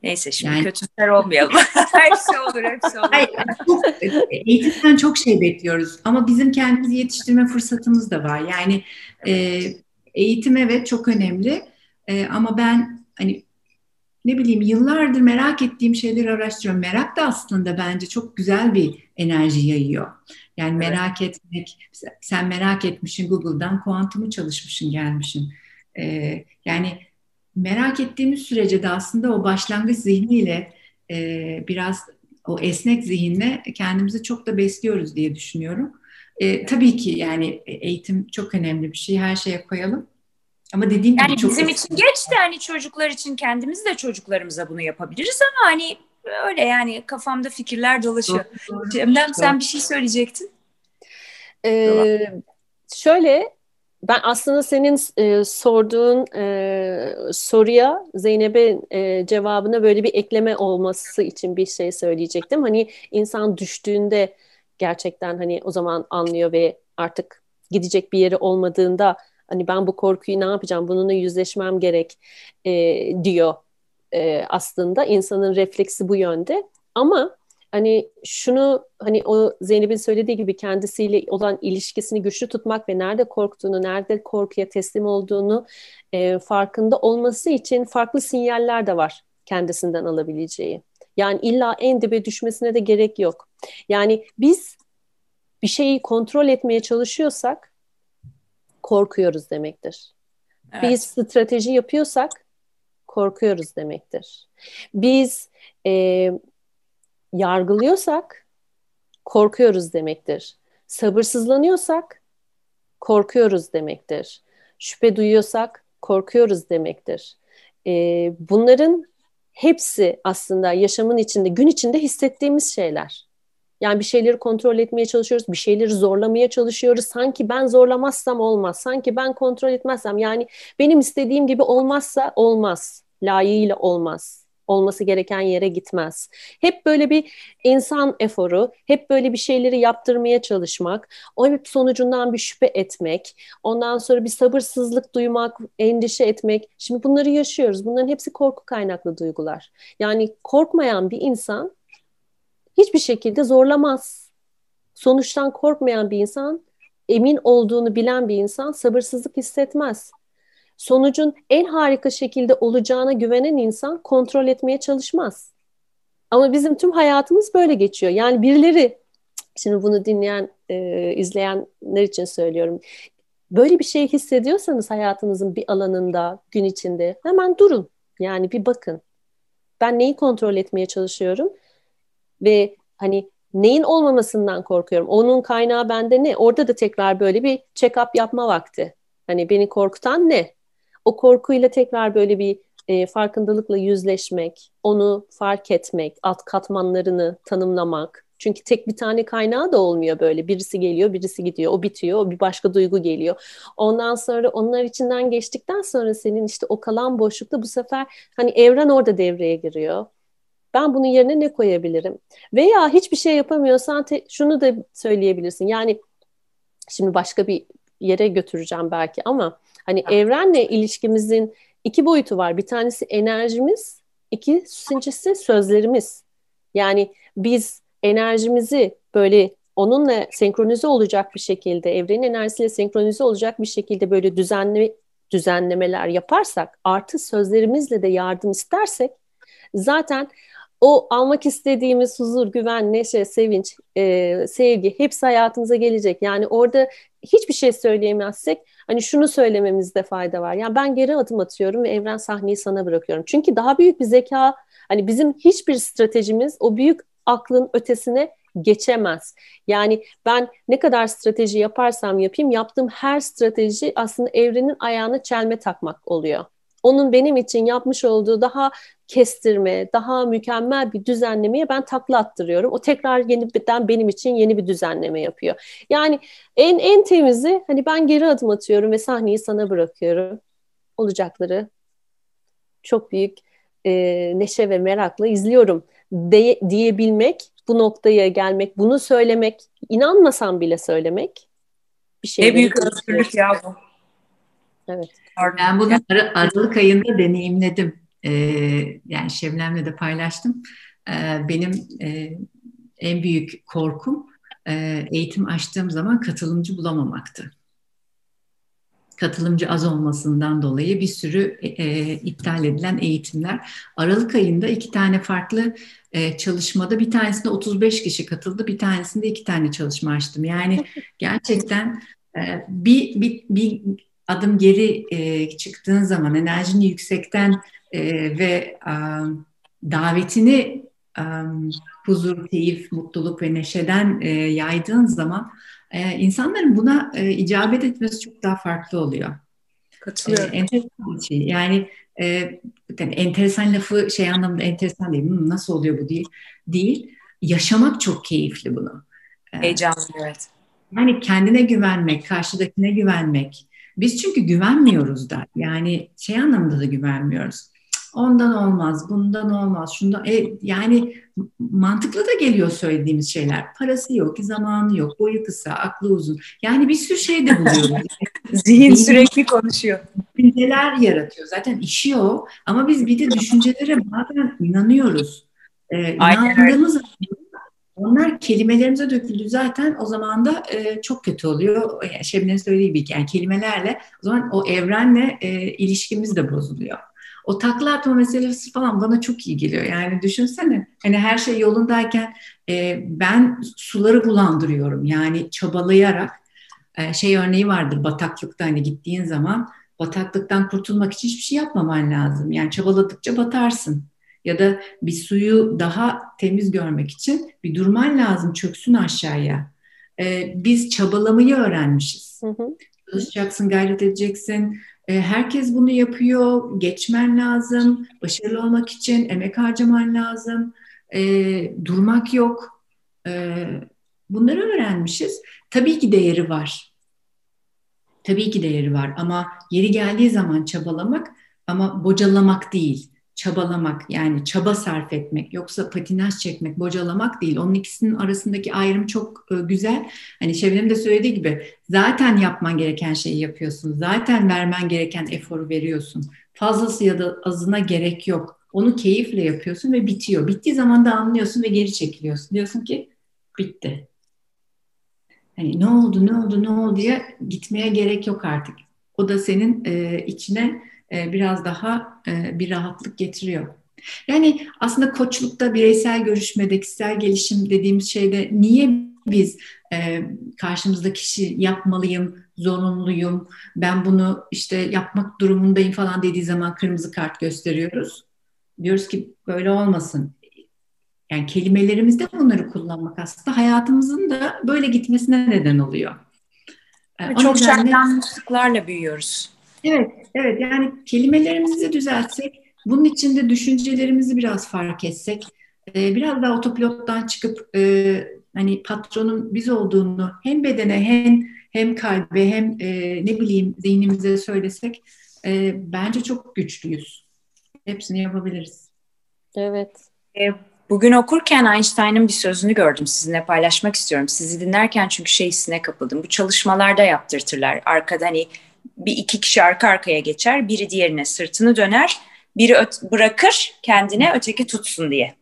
Neyse şimdi yani, kötüler olmayalım. hepsi olur, hepsi olur. Hayır, çok, eğitimden çok şey bekliyoruz ama bizim kendimizi yetiştirme fırsatımız da var. Yani e, eğitim evet çok önemli e, ama ben hani ne bileyim yıllardır merak ettiğim şeyleri araştırıyorum. Merak da aslında bence çok güzel bir enerji yayıyor. Yani evet. merak etmek, sen merak etmişsin Google'dan kuantumu çalışmışsın gelmişsin. Ee, yani merak ettiğimiz sürece de aslında o başlangıç zihniyle e, biraz o esnek zihinle kendimizi çok da besliyoruz diye düşünüyorum. E, tabii ki yani eğitim çok önemli bir şey. Her şeye koyalım. Ama dediğim yani gibi çok... bizim için geç de hani çocuklar için kendimiz de çocuklarımıza bunu yapabiliriz ama hani öyle yani kafamda fikirler dolaşıyor. Cemden sen bir şey söyleyecektin. Ee, şöyle ben aslında senin e, sorduğun e, soruya Zeynep'e e, cevabına böyle bir ekleme olması için bir şey söyleyecektim. Hani insan düştüğünde gerçekten hani o zaman anlıyor ve artık gidecek bir yeri olmadığında Hani ben bu korkuyu ne yapacağım? Bununla yüzleşmem gerek e, diyor e, aslında. insanın refleksi bu yönde. Ama hani şunu hani o Zeynep'in söylediği gibi kendisiyle olan ilişkisini güçlü tutmak ve nerede korktuğunu, nerede korkuya teslim olduğunu e, farkında olması için farklı sinyaller de var kendisinden alabileceği. Yani illa en dibe düşmesine de gerek yok. Yani biz bir şeyi kontrol etmeye çalışıyorsak korkuyoruz demektir. Evet. Biz strateji yapıyorsak korkuyoruz demektir. Biz e, yargılıyorsak korkuyoruz demektir. Sabırsızlanıyorsak korkuyoruz demektir. Şüphe duyuyorsak korkuyoruz demektir. Ee, bunların hepsi aslında yaşamın içinde, gün içinde hissettiğimiz şeyler. Yani bir şeyleri kontrol etmeye çalışıyoruz, bir şeyleri zorlamaya çalışıyoruz. Sanki ben zorlamazsam olmaz, sanki ben kontrol etmezsem yani benim istediğim gibi olmazsa olmaz, layığıyla olmaz olması gereken yere gitmez. Hep böyle bir insan eforu, hep böyle bir şeyleri yaptırmaya çalışmak, o hep sonucundan bir şüphe etmek, ondan sonra bir sabırsızlık duymak, endişe etmek. Şimdi bunları yaşıyoruz. Bunların hepsi korku kaynaklı duygular. Yani korkmayan bir insan hiçbir şekilde zorlamaz. Sonuçtan korkmayan bir insan, emin olduğunu bilen bir insan sabırsızlık hissetmez sonucun en harika şekilde olacağına güvenen insan kontrol etmeye çalışmaz. Ama bizim tüm hayatımız böyle geçiyor. Yani birileri, şimdi bunu dinleyen, e, izleyenler için söylüyorum. Böyle bir şey hissediyorsanız hayatınızın bir alanında, gün içinde hemen durun. Yani bir bakın. Ben neyi kontrol etmeye çalışıyorum? Ve hani neyin olmamasından korkuyorum? Onun kaynağı bende ne? Orada da tekrar böyle bir check-up yapma vakti. Hani beni korkutan ne? o korkuyla tekrar böyle bir e, farkındalıkla yüzleşmek, onu fark etmek, alt katmanlarını tanımlamak. Çünkü tek bir tane kaynağı da olmuyor böyle. Birisi geliyor, birisi gidiyor, o bitiyor, o bir başka duygu geliyor. Ondan sonra onlar içinden geçtikten sonra senin işte o kalan boşlukta bu sefer hani evren orada devreye giriyor. Ben bunun yerine ne koyabilirim? Veya hiçbir şey yapamıyorsan te- şunu da söyleyebilirsin. Yani şimdi başka bir yere götüreceğim belki ama Hani evrenle ilişkimizin iki boyutu var. Bir tanesi enerjimiz, ikincisi sözlerimiz. Yani biz enerjimizi böyle onunla senkronize olacak bir şekilde, evrenin enerjisiyle senkronize olacak bir şekilde böyle düzenli düzenlemeler yaparsak, artı sözlerimizle de yardım istersek zaten o almak istediğimiz huzur, güven, neşe, sevinç, e, sevgi hepsi hayatımıza gelecek. Yani orada hiçbir şey söyleyemezsek hani şunu söylememizde fayda var. Yani ben geri adım atıyorum ve evren sahneyi sana bırakıyorum. Çünkü daha büyük bir zeka hani bizim hiçbir stratejimiz o büyük aklın ötesine geçemez. Yani ben ne kadar strateji yaparsam yapayım yaptığım her strateji aslında evrenin ayağını çelme takmak oluyor onun benim için yapmış olduğu daha kestirme, daha mükemmel bir düzenlemeye ben takla attırıyorum. O tekrar yeniden benim için yeni bir düzenleme yapıyor. Yani en en temizi hani ben geri adım atıyorum ve sahneyi sana bırakıyorum. Olacakları çok büyük e, neşe ve merakla izliyorum de, diyebilmek, bu noktaya gelmek, bunu söylemek, inanmasam bile söylemek bir şey. Ne büyük özgürlük ya bu. Evet. Ben bunu Ar- Aralık ayında deneyimledim. Ee, yani Şebnem'le de paylaştım. Ee, benim e, en büyük korkum e, eğitim açtığım zaman katılımcı bulamamaktı. Katılımcı az olmasından dolayı bir sürü e, iptal edilen eğitimler. Aralık ayında iki tane farklı e, çalışmada bir tanesinde 35 kişi katıldı, bir tanesinde iki tane çalışma açtım. Yani gerçekten e, bir, bir, bir adım geri e, çıktığın zaman enerjini yüksekten e, ve e, davetini e, huzur, keyif, mutluluk ve neşeden e, yaydığın zaman e, insanların buna e, icabet etmesi çok daha farklı oluyor. Katılıyorum. E, enteresan bir şey. Yani e, yani enteresan lafı şey anlamda enteresan değil. Hmm, nasıl oluyor bu değil. Değil. Yaşamak çok keyifli bunu. E, Heyecanlı evet. Yani kendine güvenmek, karşıdakine güvenmek, biz çünkü güvenmiyoruz da. Yani şey anlamında da güvenmiyoruz. Ondan olmaz, bundan olmaz, şundan e, yani mantıklı da geliyor söylediğimiz şeyler. Parası yok, zamanı yok, boyu kısa, aklı uzun. Yani bir sürü şey de buluyoruz. Zihin sürekli konuşuyor. Düşünceler yaratıyor. Zaten işi o. Ama biz bir de düşüncelere bazen inanıyoruz. Ee, inandığımız onlar kelimelerimize döküldü zaten o zaman da e, çok kötü oluyor. Yani Şebnem'in söylediği gibi yani kelimelerle o zaman o evrenle e, ilişkimiz de bozuluyor. O takla atma meselesi falan bana çok iyi geliyor. Yani düşünsene hani her şey yolundayken e, ben suları bulandırıyorum. Yani çabalayarak e, şey örneği vardır bataklıkta hani gittiğin zaman bataklıktan kurtulmak için hiçbir şey yapmaman lazım. Yani çabaladıkça batarsın. Ya da bir suyu daha temiz görmek için bir durman lazım, çöksün aşağıya. Ee, biz çabalamayı öğrenmişiz. Hı hı. Çalışacaksın, gayret edeceksin. Ee, herkes bunu yapıyor. Geçmen lazım. Başarılı olmak için emek harcaman lazım. Ee, durmak yok. Ee, bunları öğrenmişiz. Tabii ki değeri var. Tabii ki değeri var ama yeri geldiği zaman çabalamak ama bocalamak değil çabalamak yani çaba sarf etmek yoksa patinaj çekmek bocalamak değil. Onun ikisinin arasındaki ayrım çok e, güzel. Hani Şevnem de söylediği gibi zaten yapman gereken şeyi yapıyorsun. Zaten vermen gereken eforu veriyorsun. Fazlası ya da azına gerek yok. Onu keyifle yapıyorsun ve bitiyor. Bittiği zaman da anlıyorsun ve geri çekiliyorsun. Diyorsun ki bitti. Hani ne oldu ne oldu ne oldu diye gitmeye gerek yok artık. O da senin e, içine e, biraz daha e, bir rahatlık getiriyor. Yani aslında koçlukta bireysel görüşmede, kişisel gelişim dediğimiz şeyde niye biz e, karşımızdaki kişi yapmalıyım, zorunluyum, ben bunu işte yapmak durumundayım falan dediği zaman kırmızı kart gösteriyoruz. Diyoruz ki böyle olmasın. Yani kelimelerimizde bunları kullanmak aslında hayatımızın da böyle gitmesine neden oluyor. Çok şartlanmışlıklarla büyüyoruz. Evet, evet. Yani kelimelerimizi düzeltsek, bunun içinde düşüncelerimizi biraz fark etsek, e, biraz daha otopilottan çıkıp e, hani patronun biz olduğunu hem bedene hem hem kalbe hem e, ne bileyim zihnimize söylesek e, bence çok güçlüyüz. Hepsini yapabiliriz. Evet. E, bugün okurken Einstein'ın bir sözünü gördüm. Sizinle paylaşmak istiyorum. Sizi dinlerken çünkü şey hissine kapıldım. Bu çalışmalarda yaptırtırlar. Arkada hani bir iki kişi arka arkaya geçer, biri diğerine sırtını döner, biri bırakır kendine öteki tutsun diye.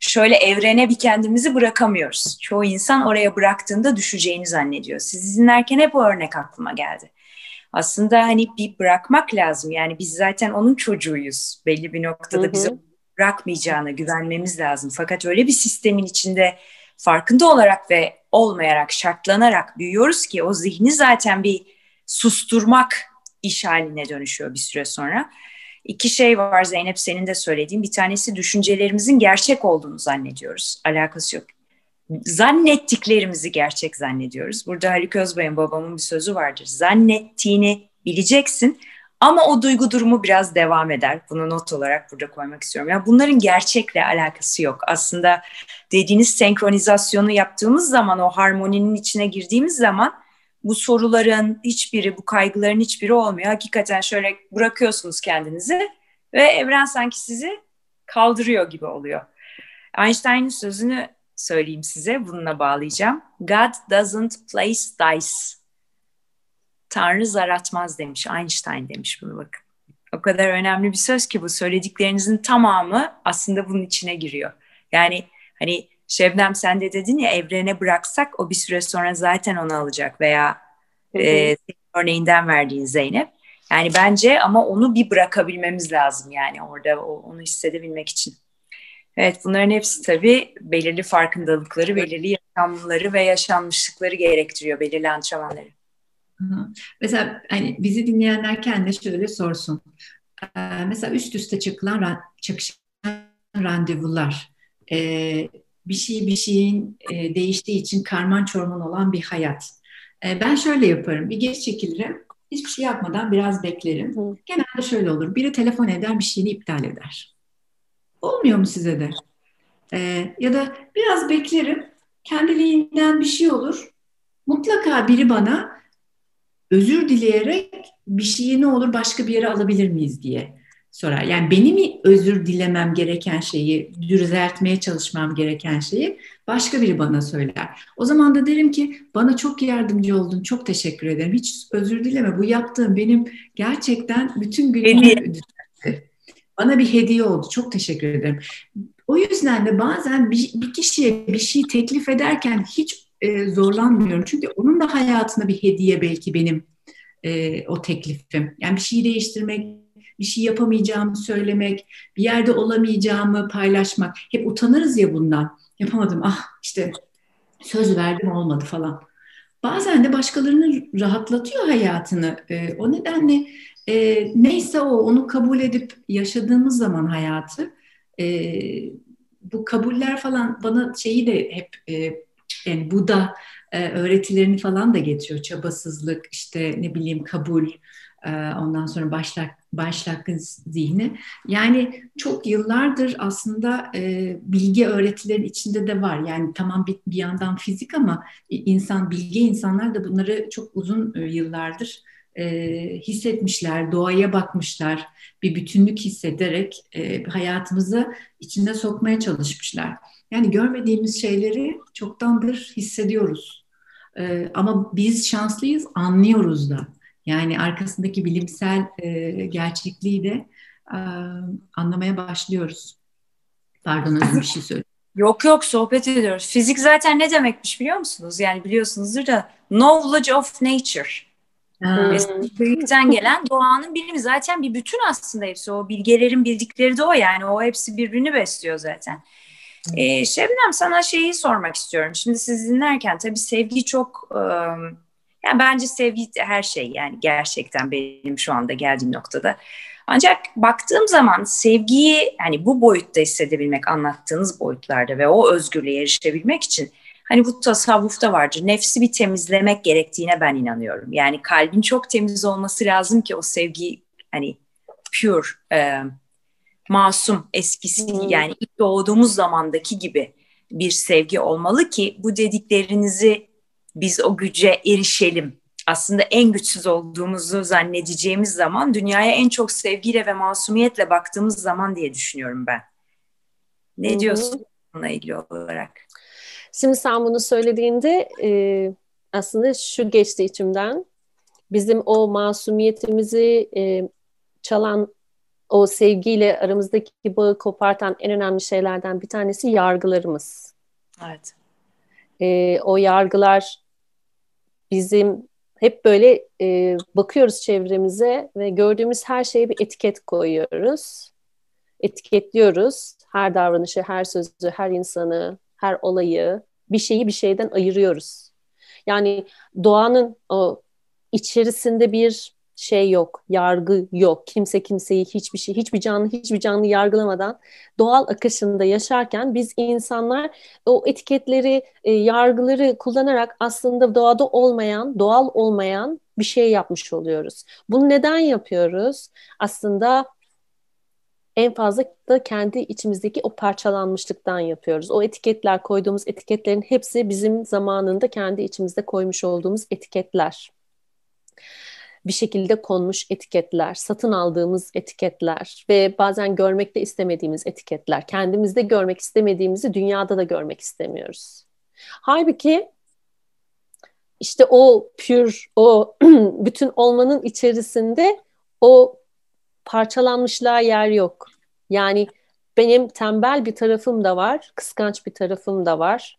Şöyle evrene bir kendimizi bırakamıyoruz. Çoğu insan oraya bıraktığında düşeceğini zannediyor. Siz dinlerken hep o örnek aklıma geldi. Aslında hani bir bırakmak lazım. Yani biz zaten onun çocuğuyuz. Belli bir noktada bizi bırakmayacağına güvenmemiz lazım. Fakat öyle bir sistemin içinde farkında olarak ve olmayarak, şartlanarak büyüyoruz ki o zihni zaten bir susturmak iş haline dönüşüyor bir süre sonra. İki şey var Zeynep senin de söylediğin. Bir tanesi düşüncelerimizin gerçek olduğunu zannediyoruz. Alakası yok. Zannettiklerimizi gerçek zannediyoruz. Burada Haluk Özbay'ın babamın bir sözü vardır. Zannettiğini bileceksin ama o duygu durumu biraz devam eder. Bunu not olarak burada koymak istiyorum. Yani bunların gerçekle alakası yok. Aslında dediğiniz senkronizasyonu yaptığımız zaman, o harmoninin içine girdiğimiz zaman bu soruların hiçbiri, bu kaygıların hiçbiri olmuyor. Hakikaten şöyle bırakıyorsunuz kendinizi ve evren sanki sizi kaldırıyor gibi oluyor. Einstein'ın sözünü söyleyeyim size, bununla bağlayacağım. God doesn't place dice. Tanrı zar atmaz demiş, Einstein demiş bunu bakın. O kadar önemli bir söz ki bu söylediklerinizin tamamı aslında bunun içine giriyor. Yani hani Şebnem sen de dedin ya evrene bıraksak o bir süre sonra zaten onu alacak veya e, örneğinden verdiğin Zeynep. Yani bence ama onu bir bırakabilmemiz lazım yani orada onu hissedebilmek için. Evet bunların hepsi tabii belirli farkındalıkları, belirli yaşamları ve yaşanmışlıkları gerektiriyor, belirli antrenmanları. Mesela hani bizi dinleyenler kendine şöyle sorsun. Ee, mesela üst üste çıkılan çakışan randevular, ee, bir şey bir şeyin e, değiştiği için karman çorman olan bir hayat. E, ben şöyle yaparım. Bir geri çekilirim. Hiçbir şey yapmadan biraz beklerim. Hı. Genelde şöyle olur. Biri telefon eder bir şeyini iptal eder. Olmuyor mu size de? E, ya da biraz beklerim. Kendiliğinden bir şey olur. Mutlaka biri bana özür dileyerek bir şeyi ne olur başka bir yere alabilir miyiz diye sorar. Yani benim özür dilemem gereken şeyi, düzeltmeye çalışmam gereken şeyi başka biri bana söyler. O zaman da derim ki bana çok yardımcı oldun, çok teşekkür ederim. Hiç özür dileme. Bu yaptığım benim gerçekten bütün günümü düzeltti. Bana bir hediye oldu. Çok teşekkür ederim. O yüzden de bazen bir, bir kişiye bir şey teklif ederken hiç e, zorlanmıyorum. Çünkü onun da hayatına bir hediye belki benim e, o teklifim. Yani bir şeyi değiştirmek, bir şey yapamayacağımı söylemek, bir yerde olamayacağımı paylaşmak. Hep utanırız ya bundan. Yapamadım, ah işte söz verdim olmadı falan. Bazen de başkalarının rahatlatıyor hayatını. E, o nedenle e, neyse o onu kabul edip yaşadığımız zaman hayatı e, bu kabuller falan bana şeyi de hep e, yani Buda e, öğretilerini falan da getiriyor. Çabasızlık, işte ne bileyim kabul, ondan sonra başlak, başlakın zihni. Yani çok yıllardır aslında e, bilgi öğretilerin içinde de var. Yani tamam bir, bir yandan fizik ama insan bilgi insanlar da bunları çok uzun e, yıllardır e, hissetmişler, doğaya bakmışlar, bir bütünlük hissederek e, hayatımıza içinde sokmaya çalışmışlar. Yani görmediğimiz şeyleri çoktandır hissediyoruz. E, ama biz şanslıyız, anlıyoruz da. Yani arkasındaki bilimsel e, gerçekliği de e, anlamaya başlıyoruz. Pardon özür bir şey söyledim. Yok yok sohbet ediyoruz. Fizik zaten ne demekmiş biliyor musunuz? Yani biliyorsunuzdur da knowledge of nature. Büyükten gelen doğanın bilimi zaten bir bütün aslında hepsi. O bilgelerin bildikleri de o yani. O hepsi birbirini besliyor zaten. Ee, Şebnem sana şeyi sormak istiyorum. Şimdi siz dinlerken tabii sevgi çok... Iı, yani bence sevgi her şey yani gerçekten benim şu anda geldiğim noktada. Ancak baktığım zaman sevgiyi hani bu boyutta hissedebilmek anlattığınız boyutlarda ve o özgürlüğe erişebilmek için hani bu tasavvufta vardır. Nefsi bir temizlemek gerektiğine ben inanıyorum. Yani kalbin çok temiz olması lazım ki o sevgi hani pure, e, masum, eskisi hmm. yani ilk doğduğumuz zamandaki gibi bir sevgi olmalı ki bu dediklerinizi biz o güce erişelim. Aslında en güçsüz olduğumuzu zannedeceğimiz zaman dünyaya en çok sevgiyle ve masumiyetle baktığımız zaman diye düşünüyorum ben. Ne Hı-hı. diyorsun bununla ilgili olarak? Şimdi sen bunu söylediğinde e, aslında şu geçti içimden. Bizim o masumiyetimizi e, çalan o sevgiyle aramızdaki bağı kopartan en önemli şeylerden bir tanesi yargılarımız. Evet. E, o yargılar bizim hep böyle e, bakıyoruz çevremize ve gördüğümüz her şeye bir etiket koyuyoruz. Etiketliyoruz. Her davranışı, her sözü, her insanı, her olayı, bir şeyi bir şeyden ayırıyoruz. Yani doğanın o içerisinde bir şey yok, yargı yok. Kimse kimseyi hiçbir şey, hiçbir canlı, hiçbir canlı yargılamadan doğal akışında yaşarken biz insanlar o etiketleri, e, yargıları kullanarak aslında doğada olmayan, doğal olmayan bir şey yapmış oluyoruz. Bunu neden yapıyoruz? Aslında en fazla da kendi içimizdeki o parçalanmışlıktan yapıyoruz. O etiketler, koyduğumuz etiketlerin hepsi bizim zamanında kendi içimizde koymuş olduğumuz etiketler bir şekilde konmuş etiketler, satın aldığımız etiketler ve bazen görmekte istemediğimiz etiketler. Kendimizde görmek istemediğimizi dünyada da görmek istemiyoruz. Halbuki işte o pür, o bütün olmanın içerisinde o parçalanmışlığa yer yok. Yani benim tembel bir tarafım da var, kıskanç bir tarafım da var.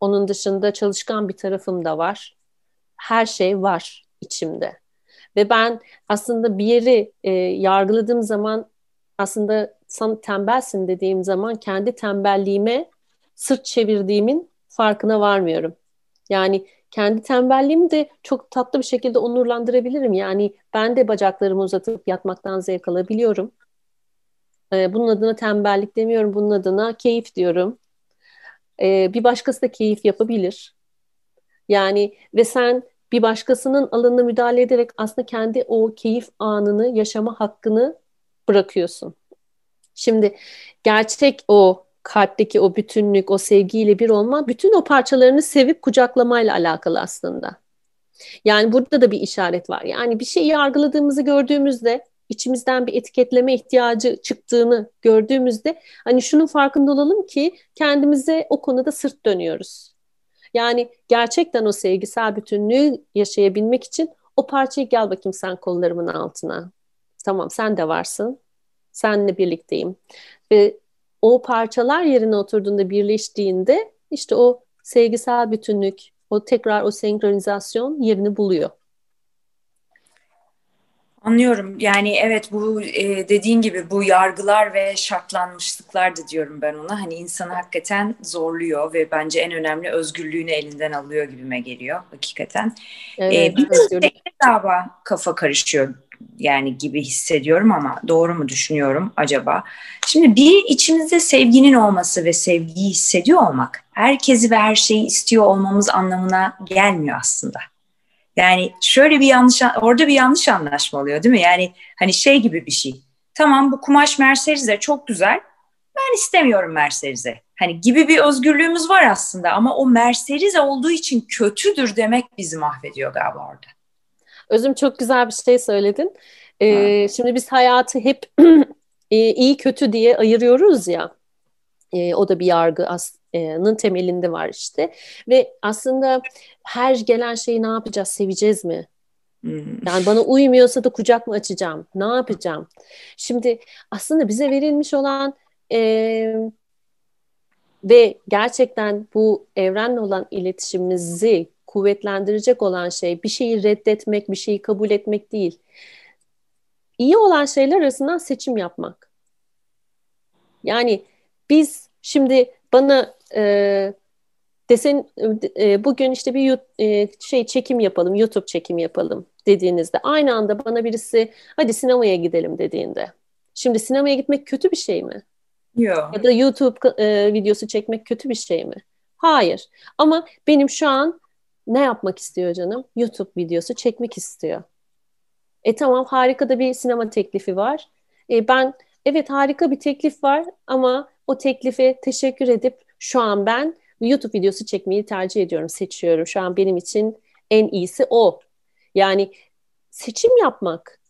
Onun dışında çalışkan bir tarafım da var. Her şey var içimde. Ve ben aslında bir yeri e, yargıladığım zaman aslında sen tembelsin dediğim zaman kendi tembelliğime sırt çevirdiğimin farkına varmıyorum. Yani kendi tembelliğimi de çok tatlı bir şekilde onurlandırabilirim. Yani ben de bacaklarımı uzatıp yatmaktan zevk alabiliyorum. Ee, bunun adına tembellik demiyorum, bunun adına keyif diyorum. Ee, bir başkası da keyif yapabilir. Yani ve sen bir başkasının alanına müdahale ederek aslında kendi o keyif anını, yaşama hakkını bırakıyorsun. Şimdi gerçek o kalpteki o bütünlük, o sevgiyle bir olma, bütün o parçalarını sevip kucaklamayla alakalı aslında. Yani burada da bir işaret var. Yani bir şeyi yargıladığımızı gördüğümüzde, içimizden bir etiketleme ihtiyacı çıktığını gördüğümüzde hani şunun farkında olalım ki kendimize o konuda sırt dönüyoruz. Yani gerçekten o sevgisel bütünlüğü yaşayabilmek için o parçayı gel bakayım sen kollarımın altına. Tamam sen de varsın. Seninle birlikteyim. Ve o parçalar yerine oturduğunda birleştiğinde işte o sevgisel bütünlük, o tekrar o senkronizasyon yerini buluyor. Anlıyorum. Yani evet bu e, dediğin gibi bu yargılar ve şartlanmışlıklar da diyorum ben ona. Hani insanı hakikaten zorluyor ve bence en önemli özgürlüğünü elinden alıyor gibime geliyor hakikaten. Evet, ee, bir de galiba kafa karışıyor yani gibi hissediyorum ama doğru mu düşünüyorum acaba? Şimdi bir içimizde sevginin olması ve sevgiyi hissediyor olmak herkesi ve her şeyi istiyor olmamız anlamına gelmiyor aslında. Yani şöyle bir yanlış orada bir yanlış anlaşma oluyor değil mi? Yani hani şey gibi bir şey. Tamam bu kumaş Mercedes'e çok güzel. Ben istemiyorum Mercedes'e. Hani gibi bir özgürlüğümüz var aslında ama o Mercedes olduğu için kötüdür demek bizi mahvediyor galiba orada. Özüm çok güzel bir şey söyledin. Ee, şimdi biz hayatı hep e, iyi kötü diye ayırıyoruz ya. E, o da bir yargının temelinde var işte. Ve aslında her gelen şeyi ne yapacağız? Seveceğiz mi? Hmm. Yani bana uymuyorsa da kucak mı açacağım? Ne yapacağım? Şimdi aslında bize verilmiş olan e, ve gerçekten bu evrenle olan iletişimimizi kuvvetlendirecek olan şey bir şeyi reddetmek, bir şeyi kabul etmek değil. İyi olan şeyler arasından seçim yapmak. Yani biz şimdi bana e, desen e, bugün işte bir e, şey çekim yapalım, YouTube çekim yapalım dediğinizde aynı anda bana birisi hadi sinemaya gidelim dediğinde. Şimdi sinemaya gitmek kötü bir şey mi? Yok. Ya da YouTube e, videosu çekmek kötü bir şey mi? Hayır. Ama benim şu an ne yapmak istiyor canım? YouTube videosu çekmek istiyor. E tamam harika da bir sinema teklifi var. E, ben evet harika bir teklif var ama o teklife teşekkür edip şu an ben YouTube videosu çekmeyi tercih ediyorum, seçiyorum. Şu an benim için en iyisi o. Yani seçim yapmak.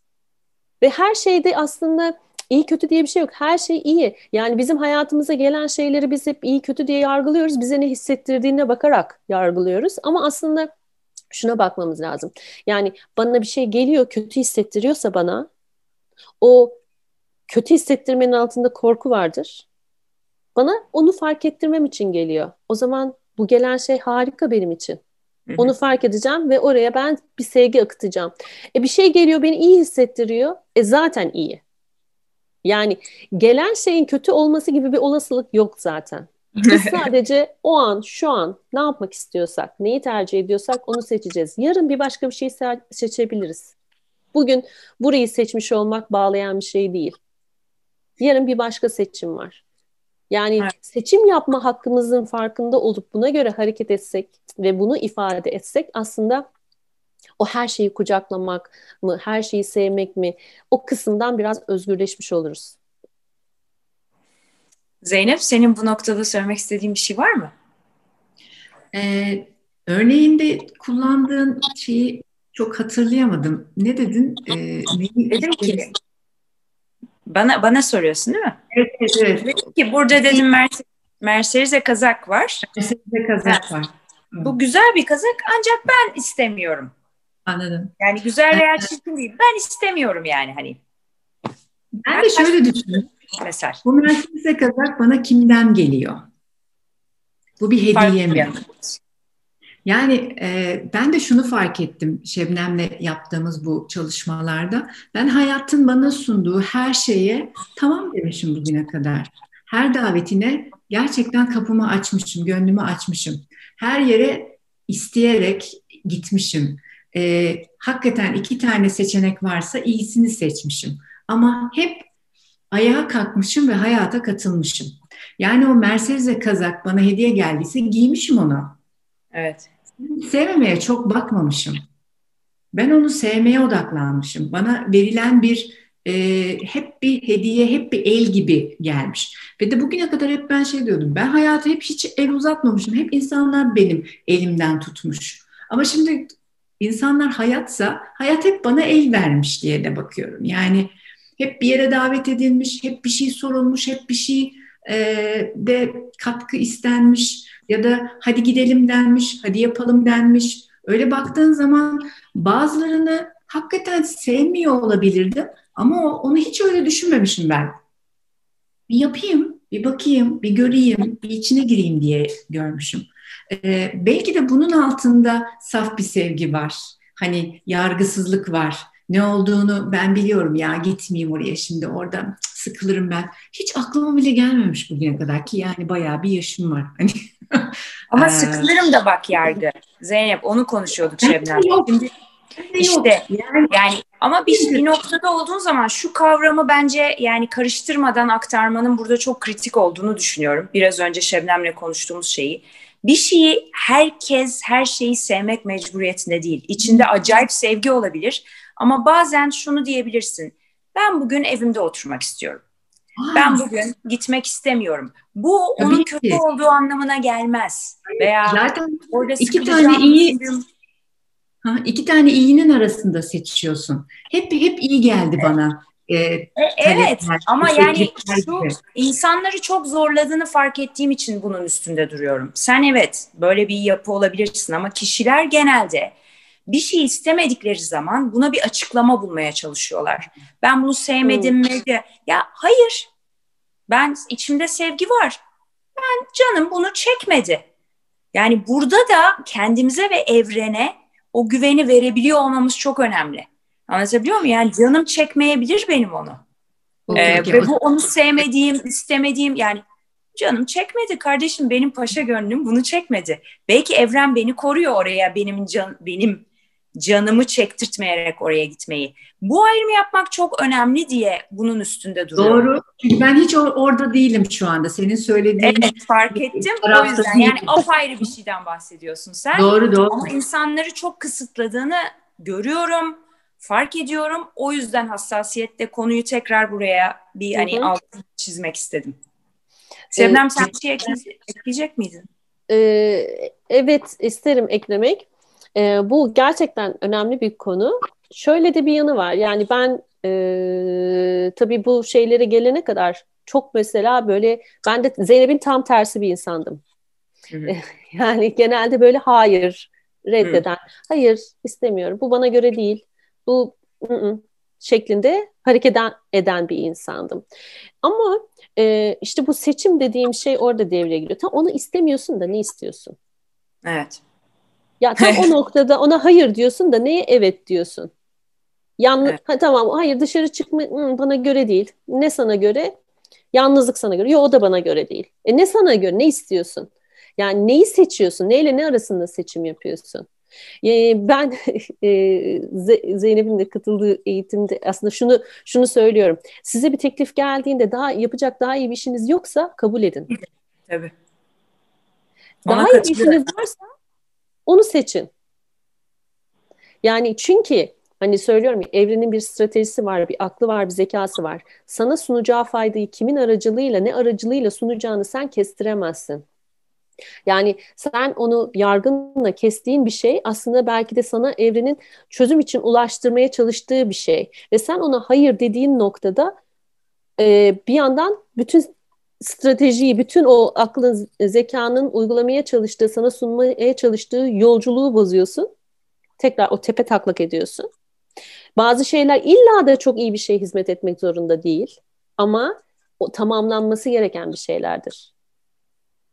Ve her şeyde aslında iyi kötü diye bir şey yok. Her şey iyi. Yani bizim hayatımıza gelen şeyleri biz hep iyi kötü diye yargılıyoruz. Bize ne hissettirdiğine bakarak yargılıyoruz. Ama aslında şuna bakmamız lazım. Yani bana bir şey geliyor, kötü hissettiriyorsa bana o kötü hissettirmenin altında korku vardır. Bana onu fark ettirmem için geliyor. O zaman bu gelen şey harika benim için. Onu fark edeceğim ve oraya ben bir sevgi akıtacağım. E bir şey geliyor beni iyi hissettiriyor. E zaten iyi. Yani gelen şeyin kötü olması gibi bir olasılık yok zaten. Biz sadece o an, şu an ne yapmak istiyorsak, neyi tercih ediyorsak onu seçeceğiz. Yarın bir başka bir şey seçebiliriz. Bugün burayı seçmiş olmak bağlayan bir şey değil. Yarın bir başka seçim var. Yani evet. seçim yapma hakkımızın farkında olup buna göre hareket etsek ve bunu ifade etsek aslında o her şeyi kucaklamak mı, her şeyi sevmek mi o kısımdan biraz özgürleşmiş oluruz. Zeynep senin bu noktada söylemek istediğin bir şey var mı? Ee, örneğinde kullandığın şeyi çok hatırlayamadım. Ne dedin? Ee, neyi dedim ki bana bana soruyorsun değil mi? Evet, evet. Dedim ki burada dedim Mercedes, Mercedes'e kazak var. Mercedes'e kazak var. Bu güzel bir kazak ancak ben istemiyorum. Anladım. Yani güzel veya çirkin değil. Ben istemiyorum yani hani. Ben de şöyle düşünüyorum. Mesaj. Bu Mercedes'e kazak bana kimden geliyor? Bu bir hediye mi? Yani e, ben de şunu fark ettim Şebnem'le yaptığımız bu çalışmalarda. Ben hayatın bana sunduğu her şeye tamam demişim bugüne kadar. Her davetine gerçekten kapımı açmışım, gönlümü açmışım. Her yere isteyerek gitmişim e, hakikaten iki tane seçenek varsa iyisini seçmişim. Ama hep ayağa kalkmışım ve hayata katılmışım. Yani o Mercedes'e kazak bana hediye geldiyse giymişim onu. Evet. Sevmemeye çok bakmamışım. Ben onu sevmeye odaklanmışım. Bana verilen bir e, hep bir hediye, hep bir el gibi gelmiş. Ve de bugüne kadar hep ben şey diyordum. Ben hayata hep hiç el uzatmamışım. Hep insanlar benim elimden tutmuş. Ama şimdi insanlar hayatsa hayat hep bana el vermiş diye de bakıyorum. Yani hep bir yere davet edilmiş, hep bir şey sorulmuş, hep bir şey e, de katkı istenmiş ya da hadi gidelim denmiş, hadi yapalım denmiş. Öyle baktığın zaman bazılarını hakikaten sevmiyor olabilirdim ama onu hiç öyle düşünmemişim ben. Bir yapayım, bir bakayım, bir göreyim, bir içine gireyim diye görmüşüm. Ee, belki de bunun altında saf bir sevgi var. Hani yargısızlık var. Ne olduğunu ben biliyorum ya gitmeyeyim oraya şimdi orada sıkılırım ben. Hiç aklıma bile gelmemiş bugüne kadar ki yani bayağı bir yaşım var. Hani Ama sıkılırım da bak yargı. Zeynep onu konuşuyorduk Şebnem. Yok. Şimdi işte yani, yani Ama bir, bir noktada olduğun zaman şu kavramı bence yani karıştırmadan aktarmanın burada çok kritik olduğunu düşünüyorum. Biraz önce Şebnem'le konuştuğumuz şeyi. Bir şeyi herkes her şeyi sevmek mecburiyetinde değil. İçinde acayip sevgi olabilir ama bazen şunu diyebilirsin. Ben bugün evimde oturmak istiyorum. Ben bugün gitmek istemiyorum. Bu Tabii onun kötü ki. olduğu anlamına gelmez. Veya Zaten orada iki tane iyi ha, iki tane iyinin arasında seçiyorsun. Hep hep iyi geldi bana. Ee, e, evet ama yani şu insanları çok zorladığını fark ettiğim için bunun üstünde duruyorum. Sen evet böyle bir yapı olabilirsin ama kişiler genelde bir şey istemedikleri zaman buna bir açıklama bulmaya çalışıyorlar. Ben bunu sevmedim hmm. mi? Ya hayır. Ben içimde sevgi var. Ben canım bunu çekmedi. Yani burada da kendimize ve evrene o güveni verebiliyor olmamız çok önemli. Anlatabiliyor muyum? Yani canım çekmeyebilir benim onu. Ee, ve bu onu sevmediğim, istemediğim yani canım çekmedi kardeşim benim paşa gönlüm bunu çekmedi. Belki evren beni koruyor oraya benim can, benim canımı çektirtmeyerek oraya gitmeyi. Bu ayrımı yapmak çok önemli diye bunun üstünde duruyorum. Doğru. Çünkü ben hiç or- orada değilim şu anda. Senin söylediğin... Evet fark ettim. O yüzden yani apayrı bir şeyden bahsediyorsun sen. Doğru doğru. Ama insanları çok kısıtladığını görüyorum, fark ediyorum. O yüzden hassasiyetle konuyu tekrar buraya bir hani altını çizmek istedim. Şebnem sen bir şey ekleyecek miydin? Ee, evet isterim eklemek. E, bu gerçekten önemli bir konu. Şöyle de bir yanı var. Yani ben e, tabii bu şeylere gelene kadar çok mesela böyle ben de Zeynep'in tam tersi bir insandım. yani genelde böyle hayır reddeden, hı. hayır istemiyorum, bu bana göre değil, bu ı-ı, şeklinde hareket eden, eden bir insandım. Ama e, işte bu seçim dediğim şey orada devreye giriyor. Tam onu istemiyorsun da ne istiyorsun? Evet. Ya tam o noktada ona hayır diyorsun da neye evet diyorsun? Yalnız evet. ha, tamam hayır dışarı çıkma hı, bana göre değil. Ne sana göre? Yalnızlık sana göre. Yok o da bana göre değil. E ne sana göre? Ne istiyorsun? Yani neyi seçiyorsun? Neyle ne arasında seçim yapıyorsun? E, ben e, Zeynep'in de katıldığı eğitimde aslında şunu şunu söylüyorum. Size bir teklif geldiğinde daha yapacak daha iyi bir işiniz yoksa kabul edin. Tabii. Ona daha iyi bir işiniz varsa onu seçin. Yani çünkü hani söylüyorum ya evrenin bir stratejisi var, bir aklı var, bir zekası var. Sana sunacağı faydayı kimin aracılığıyla, ne aracılığıyla sunacağını sen kestiremezsin. Yani sen onu yargınla kestiğin bir şey aslında belki de sana evrenin çözüm için ulaştırmaya çalıştığı bir şey. Ve sen ona hayır dediğin noktada e, bir yandan bütün stratejiyi, bütün o aklın, zekanın uygulamaya çalıştığı, sana sunmaya çalıştığı yolculuğu bozuyorsun. Tekrar o tepe taklak ediyorsun. Bazı şeyler illa da çok iyi bir şey hizmet etmek zorunda değil. Ama o tamamlanması gereken bir şeylerdir.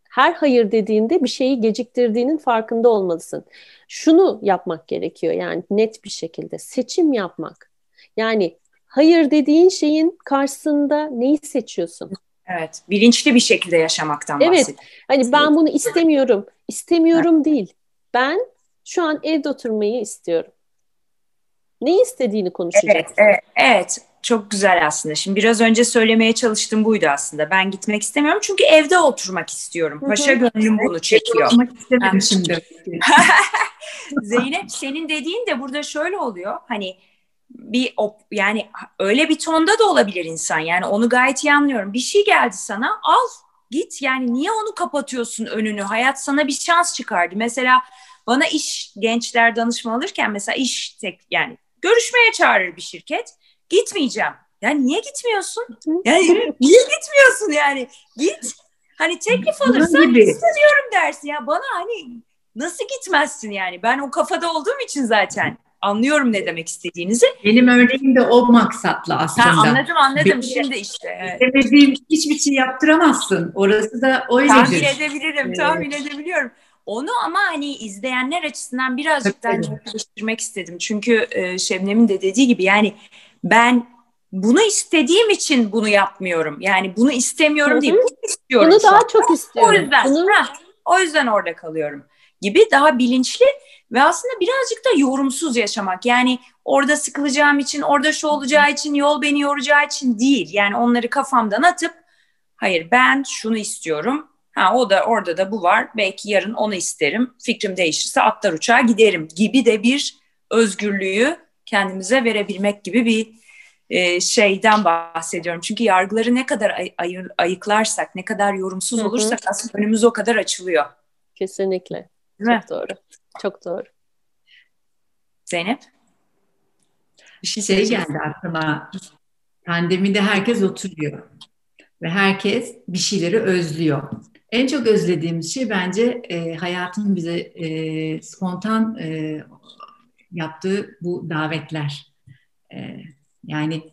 Her hayır dediğinde bir şeyi geciktirdiğinin farkında olmalısın. Şunu yapmak gerekiyor yani net bir şekilde seçim yapmak. Yani hayır dediğin şeyin karşısında neyi seçiyorsun? Evet, bilinçli bir şekilde yaşamaktan evet, bahsediyor. Evet, hani ben bunu istemiyorum. İstemiyorum evet. değil. Ben şu an evde oturmayı istiyorum. Ne istediğini konuşacağız. Evet, evet, evet. Çok güzel aslında. Şimdi biraz önce söylemeye çalıştığım buydu aslında. Ben gitmek istemiyorum çünkü evde oturmak istiyorum. Paşa gönlüm bunu çekiyor. Oturmak istemedim şimdi. Zeynep senin dediğin de burada şöyle oluyor. Hani bir op, yani öyle bir tonda da olabilir insan. Yani onu gayet iyi anlıyorum. Bir şey geldi sana al git yani niye onu kapatıyorsun önünü? Hayat sana bir şans çıkardı. Mesela bana iş gençler danışma alırken mesela iş tek yani görüşmeye çağırır bir şirket. Gitmeyeceğim. Yani niye gitmiyorsun? Yani niye gitmiyorsun yani? Git. Hani teklif alırsan istemiyorum dersin. Ya bana hani nasıl gitmezsin yani? Ben o kafada olduğum için zaten anlıyorum ne demek istediğinizi. Benim örneğim de o maksatlı aslında. Ha, anladım anladım Benim şimdi işte. Evet. İstemediğim hiçbir şey yaptıramazsın. Orası da öyledir. Tahmin edebilirim, evet. tahmin edebiliyorum. Onu ama hani izleyenler açısından birazcık daha netleştirmek istedim. Çünkü e, Şebnem'in de dediği gibi yani ben bunu istediğim için bunu yapmıyorum. Yani bunu istemiyorum Hı-hı. değil, bunu istiyorum. Bunu daha çok istiyorum. O yüzden, bunu... ha, o yüzden orada kalıyorum. Gibi daha bilinçli ve aslında birazcık da yorumsuz yaşamak. Yani orada sıkılacağım için, orada şu olacağı için, yol beni yoracağı için değil. Yani onları kafamdan atıp hayır ben şunu istiyorum. Ha o da orada da bu var. Belki yarın onu isterim. Fikrim değişirse atlar uçağa giderim gibi de bir özgürlüğü kendimize verebilmek gibi bir e, şeyden bahsediyorum. Çünkü yargıları ne kadar ay- ay- ayıklarsak, ne kadar yorumsuz Hı-hı. olursak aslında önümüz o kadar açılıyor. Kesinlikle. Değil Çok mi? doğru. Çok doğru. Zeynep? Bir şey, şey geldi aklıma. Pandemide herkes oturuyor ve herkes bir şeyleri özlüyor. En çok özlediğimiz şey bence e, hayatın bize e, spontan e, yaptığı bu davetler. E, yani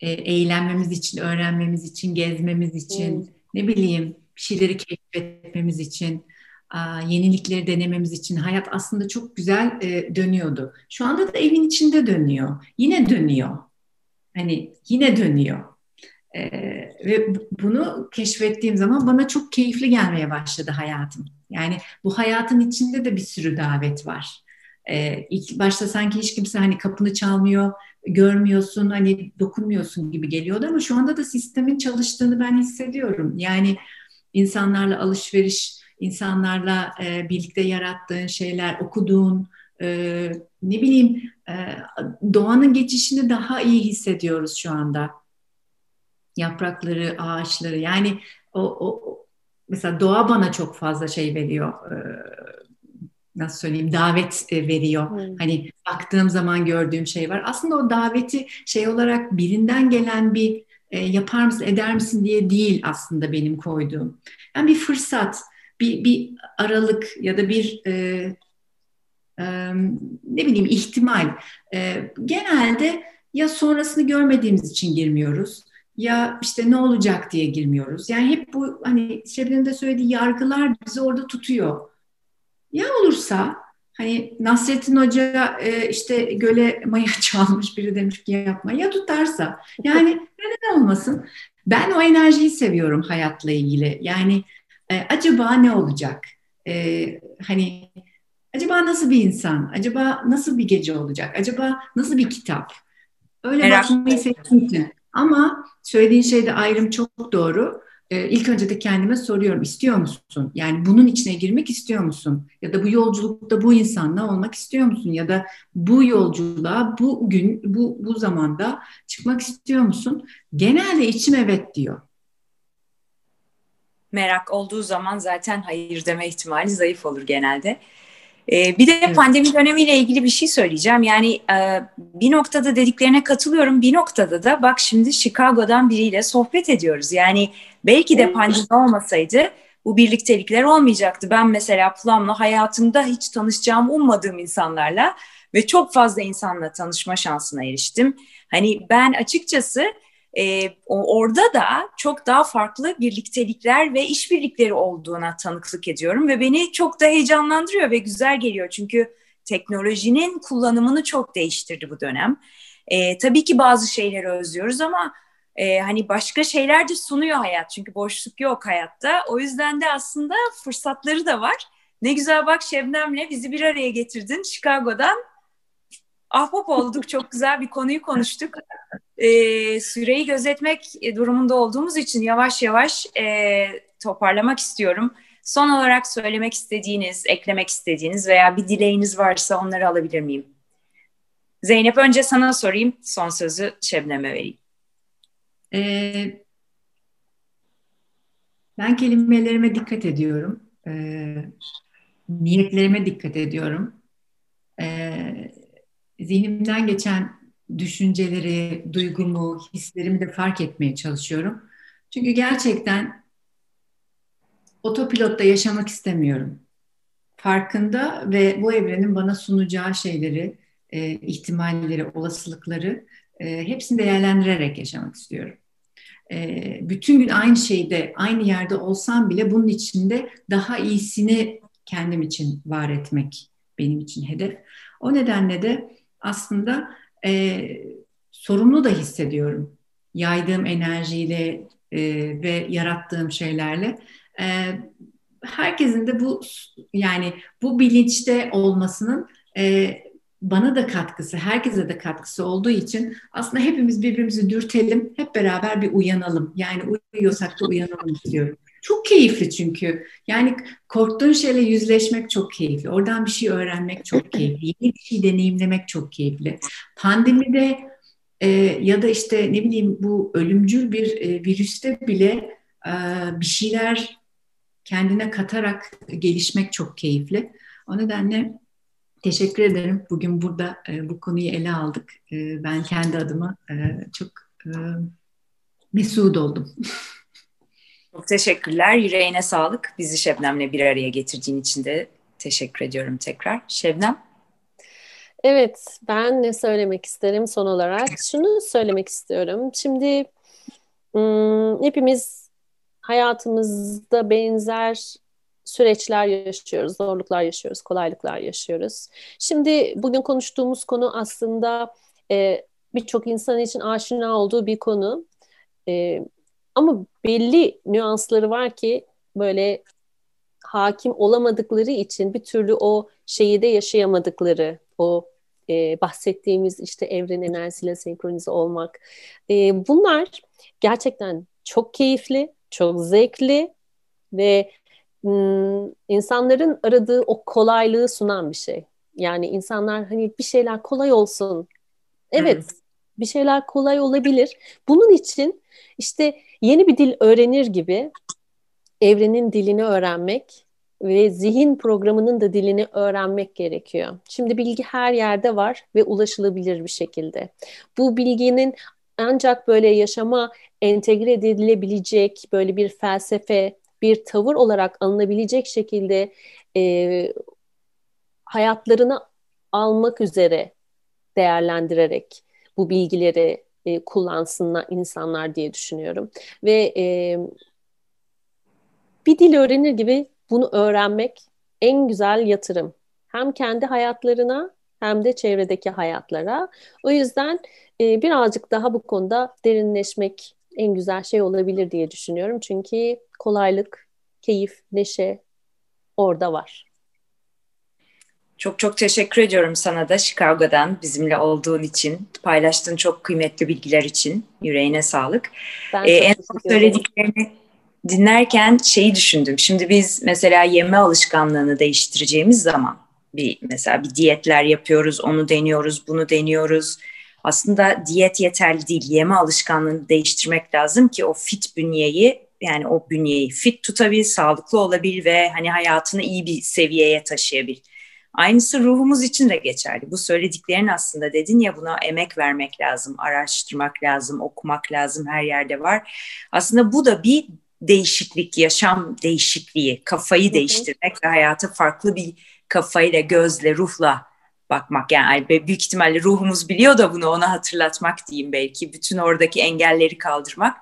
e, eğlenmemiz için, öğrenmemiz için, gezmemiz için, hmm. ne bileyim bir şeyleri keşfetmemiz için, yenilikleri denememiz için hayat aslında çok güzel e, dönüyordu. Şu anda da evin içinde dönüyor. Yine dönüyor. Hani yine dönüyor. Ee, ve bunu keşfettiğim zaman bana çok keyifli gelmeye başladı hayatım. Yani bu hayatın içinde de bir sürü davet var. Ee, ilk başta sanki hiç kimse hani kapını çalmıyor, görmüyorsun, hani dokunmuyorsun gibi geliyordu ama şu anda da sistemin çalıştığını ben hissediyorum. Yani insanlarla alışveriş, insanlarla e, birlikte yarattığın şeyler, okuduğun, e, ne bileyim e, doğanın geçişini daha iyi hissediyoruz şu anda. Yaprakları, ağaçları yani o, o mesela doğa bana çok fazla şey veriyor. E, nasıl söyleyeyim davet e, veriyor. Hmm. Hani baktığım zaman gördüğüm şey var. Aslında o daveti şey olarak birinden gelen bir e, yapar mısın eder misin diye değil aslında benim koyduğum. Yani bir fırsat, bir, bir aralık ya da bir e, e, ne bileyim ihtimal. E, genelde ya sonrasını görmediğimiz için girmiyoruz ya işte ne olacak diye girmiyoruz. Yani hep bu hani Şebnem'in de söylediği yargılar bizi orada tutuyor. Ya olursa hani Nasrettin Hoca e, işte göle maya çalmış biri demiş ki yapma ya tutarsa yani neden olmasın? Ben o enerjiyi seviyorum hayatla ilgili. Yani e, acaba ne olacak? E, hani acaba nasıl bir insan? Acaba nasıl bir gece olacak? Acaba nasıl bir kitap? Öyle Merak bakmayı seçtim. Ama söylediğin şeyde ayrım çok doğru e, ilk önce de kendime soruyorum istiyor musun? Yani bunun içine girmek istiyor musun? Ya da bu yolculukta bu insanla olmak istiyor musun? Ya da bu yolculuğa bu gün bu bu zamanda çıkmak istiyor musun? Genelde içim evet diyor. Merak olduğu zaman zaten hayır deme ihtimali zayıf olur genelde. Ee, bir de pandemi dönemiyle ilgili bir şey söyleyeceğim. Yani e, bir noktada dediklerine katılıyorum. Bir noktada da bak şimdi Chicago'dan biriyle sohbet ediyoruz. Yani belki de pandemi olmasaydı bu birliktelikler olmayacaktı. Ben mesela Plum'la hayatımda hiç tanışacağım ummadığım insanlarla ve çok fazla insanla tanışma şansına eriştim. Hani ben açıkçası e, orada da çok daha farklı birliktelikler ve işbirlikleri olduğuna tanıklık ediyorum ve beni çok da heyecanlandırıyor ve güzel geliyor çünkü teknolojinin kullanımını çok değiştirdi bu dönem. E, tabii ki bazı şeyleri özlüyoruz ama e, hani başka şeyler de sunuyor hayat çünkü boşluk yok hayatta. O yüzden de aslında fırsatları da var. Ne güzel bak Şebnem'le bizi bir araya getirdin Chicago'dan ahbap olduk. Çok güzel bir konuyu konuştuk. Ee, süreyi gözetmek durumunda olduğumuz için yavaş yavaş e, toparlamak istiyorum. Son olarak söylemek istediğiniz, eklemek istediğiniz veya bir dileğiniz varsa onları alabilir miyim? Zeynep önce sana sorayım, son sözü Şebnem'e vereyim. Ee, ben kelimelerime dikkat ediyorum. Ee, niyetlerime dikkat ediyorum. Ee, zihnimden geçen düşünceleri, duygumu, hislerimi de fark etmeye çalışıyorum. Çünkü gerçekten otopilotta yaşamak istemiyorum. Farkında ve bu evrenin bana sunacağı şeyleri, e, ihtimalleri, olasılıkları e, hepsini değerlendirerek yaşamak istiyorum. E, bütün gün aynı şeyde, aynı yerde olsam bile bunun içinde daha iyisini kendim için var etmek benim için hedef. O nedenle de aslında e, sorumlu da hissediyorum. Yaydığım enerjiyle e, ve yarattığım şeylerle. E, herkesin de bu yani bu bilinçte olmasının e, bana da katkısı, herkese de katkısı olduğu için aslında hepimiz birbirimizi dürtelim, hep beraber bir uyanalım. Yani uyuyorsak da uyanalım istiyorum. Çok keyifli çünkü. Yani korktuğun şeyle yüzleşmek çok keyifli. Oradan bir şey öğrenmek çok keyifli. Yeni bir şey deneyimlemek çok keyifli. Pandemide e, ya da işte ne bileyim bu ölümcül bir e, virüste bile e, bir şeyler kendine katarak gelişmek çok keyifli. O nedenle teşekkür ederim. Bugün burada e, bu konuyu ele aldık. E, ben kendi adıma e, çok e, mesut oldum. Çok teşekkürler. Yüreğine sağlık. Bizi Şebnem'le bir araya getirdiğin için de teşekkür ediyorum tekrar. Şebnem? Evet, ben ne söylemek isterim son olarak? Şunu söylemek istiyorum. Şimdi hepimiz hayatımızda benzer süreçler yaşıyoruz, zorluklar yaşıyoruz, kolaylıklar yaşıyoruz. Şimdi bugün konuştuğumuz konu aslında e, birçok insan için aşina olduğu bir konu. E, ama belli nüansları var ki böyle hakim olamadıkları için bir türlü o şeyi de yaşayamadıkları, o e, bahsettiğimiz işte evren enerjisiyle senkronize olmak. E, bunlar gerçekten çok keyifli, çok zevkli ve m, insanların aradığı o kolaylığı sunan bir şey. Yani insanlar hani bir şeyler kolay olsun. Evet, hmm. bir şeyler kolay olabilir. Bunun için işte yeni bir dil öğrenir gibi evrenin dilini öğrenmek ve zihin programının da dilini öğrenmek gerekiyor. Şimdi bilgi her yerde var ve ulaşılabilir bir şekilde. Bu bilginin ancak böyle yaşama entegre edilebilecek böyle bir felsefe, bir tavır olarak alınabilecek şekilde e, hayatlarını almak üzere değerlendirerek bu bilgileri e, kullansınlar insanlar diye düşünüyorum. Ve e, bir dil öğrenir gibi bunu öğrenmek en güzel yatırım. Hem kendi hayatlarına hem de çevredeki hayatlara. O yüzden e, birazcık daha bu konuda derinleşmek en güzel şey olabilir diye düşünüyorum. Çünkü kolaylık, keyif, neşe orada var. Çok çok teşekkür ediyorum sana da Chicago'dan bizimle olduğun için, paylaştığın çok kıymetli bilgiler için. Yüreğine sağlık. Ben ee, en son söylediklerini dinlerken şeyi düşündüm. Şimdi biz mesela yeme alışkanlığını değiştireceğimiz zaman bir mesela bir diyetler yapıyoruz, onu deniyoruz, bunu deniyoruz. Aslında diyet yeterli değil. Yeme alışkanlığını değiştirmek lazım ki o fit bünyeyi yani o bünyeyi fit tutabil, sağlıklı olabil ve hani hayatını iyi bir seviyeye taşıyabil. Aynısı ruhumuz için de geçerli. Bu söylediklerin aslında dedin ya buna emek vermek lazım, araştırmak lazım, okumak lazım her yerde var. Aslında bu da bir değişiklik, yaşam değişikliği, kafayı değiştirmek ve hayata farklı bir kafayla, gözle, ruhla bakmak. Yani büyük ihtimalle ruhumuz biliyor da bunu ona hatırlatmak diyeyim belki. Bütün oradaki engelleri kaldırmak.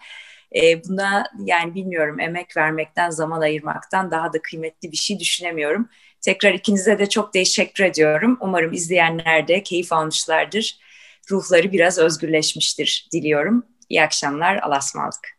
E, buna yani bilmiyorum emek vermekten, zaman ayırmaktan daha da kıymetli bir şey düşünemiyorum. Tekrar ikinize de çok teşekkür ediyorum. Umarım izleyenler de keyif almışlardır. Ruhları biraz özgürleşmiştir diliyorum. İyi akşamlar, Alasmalık.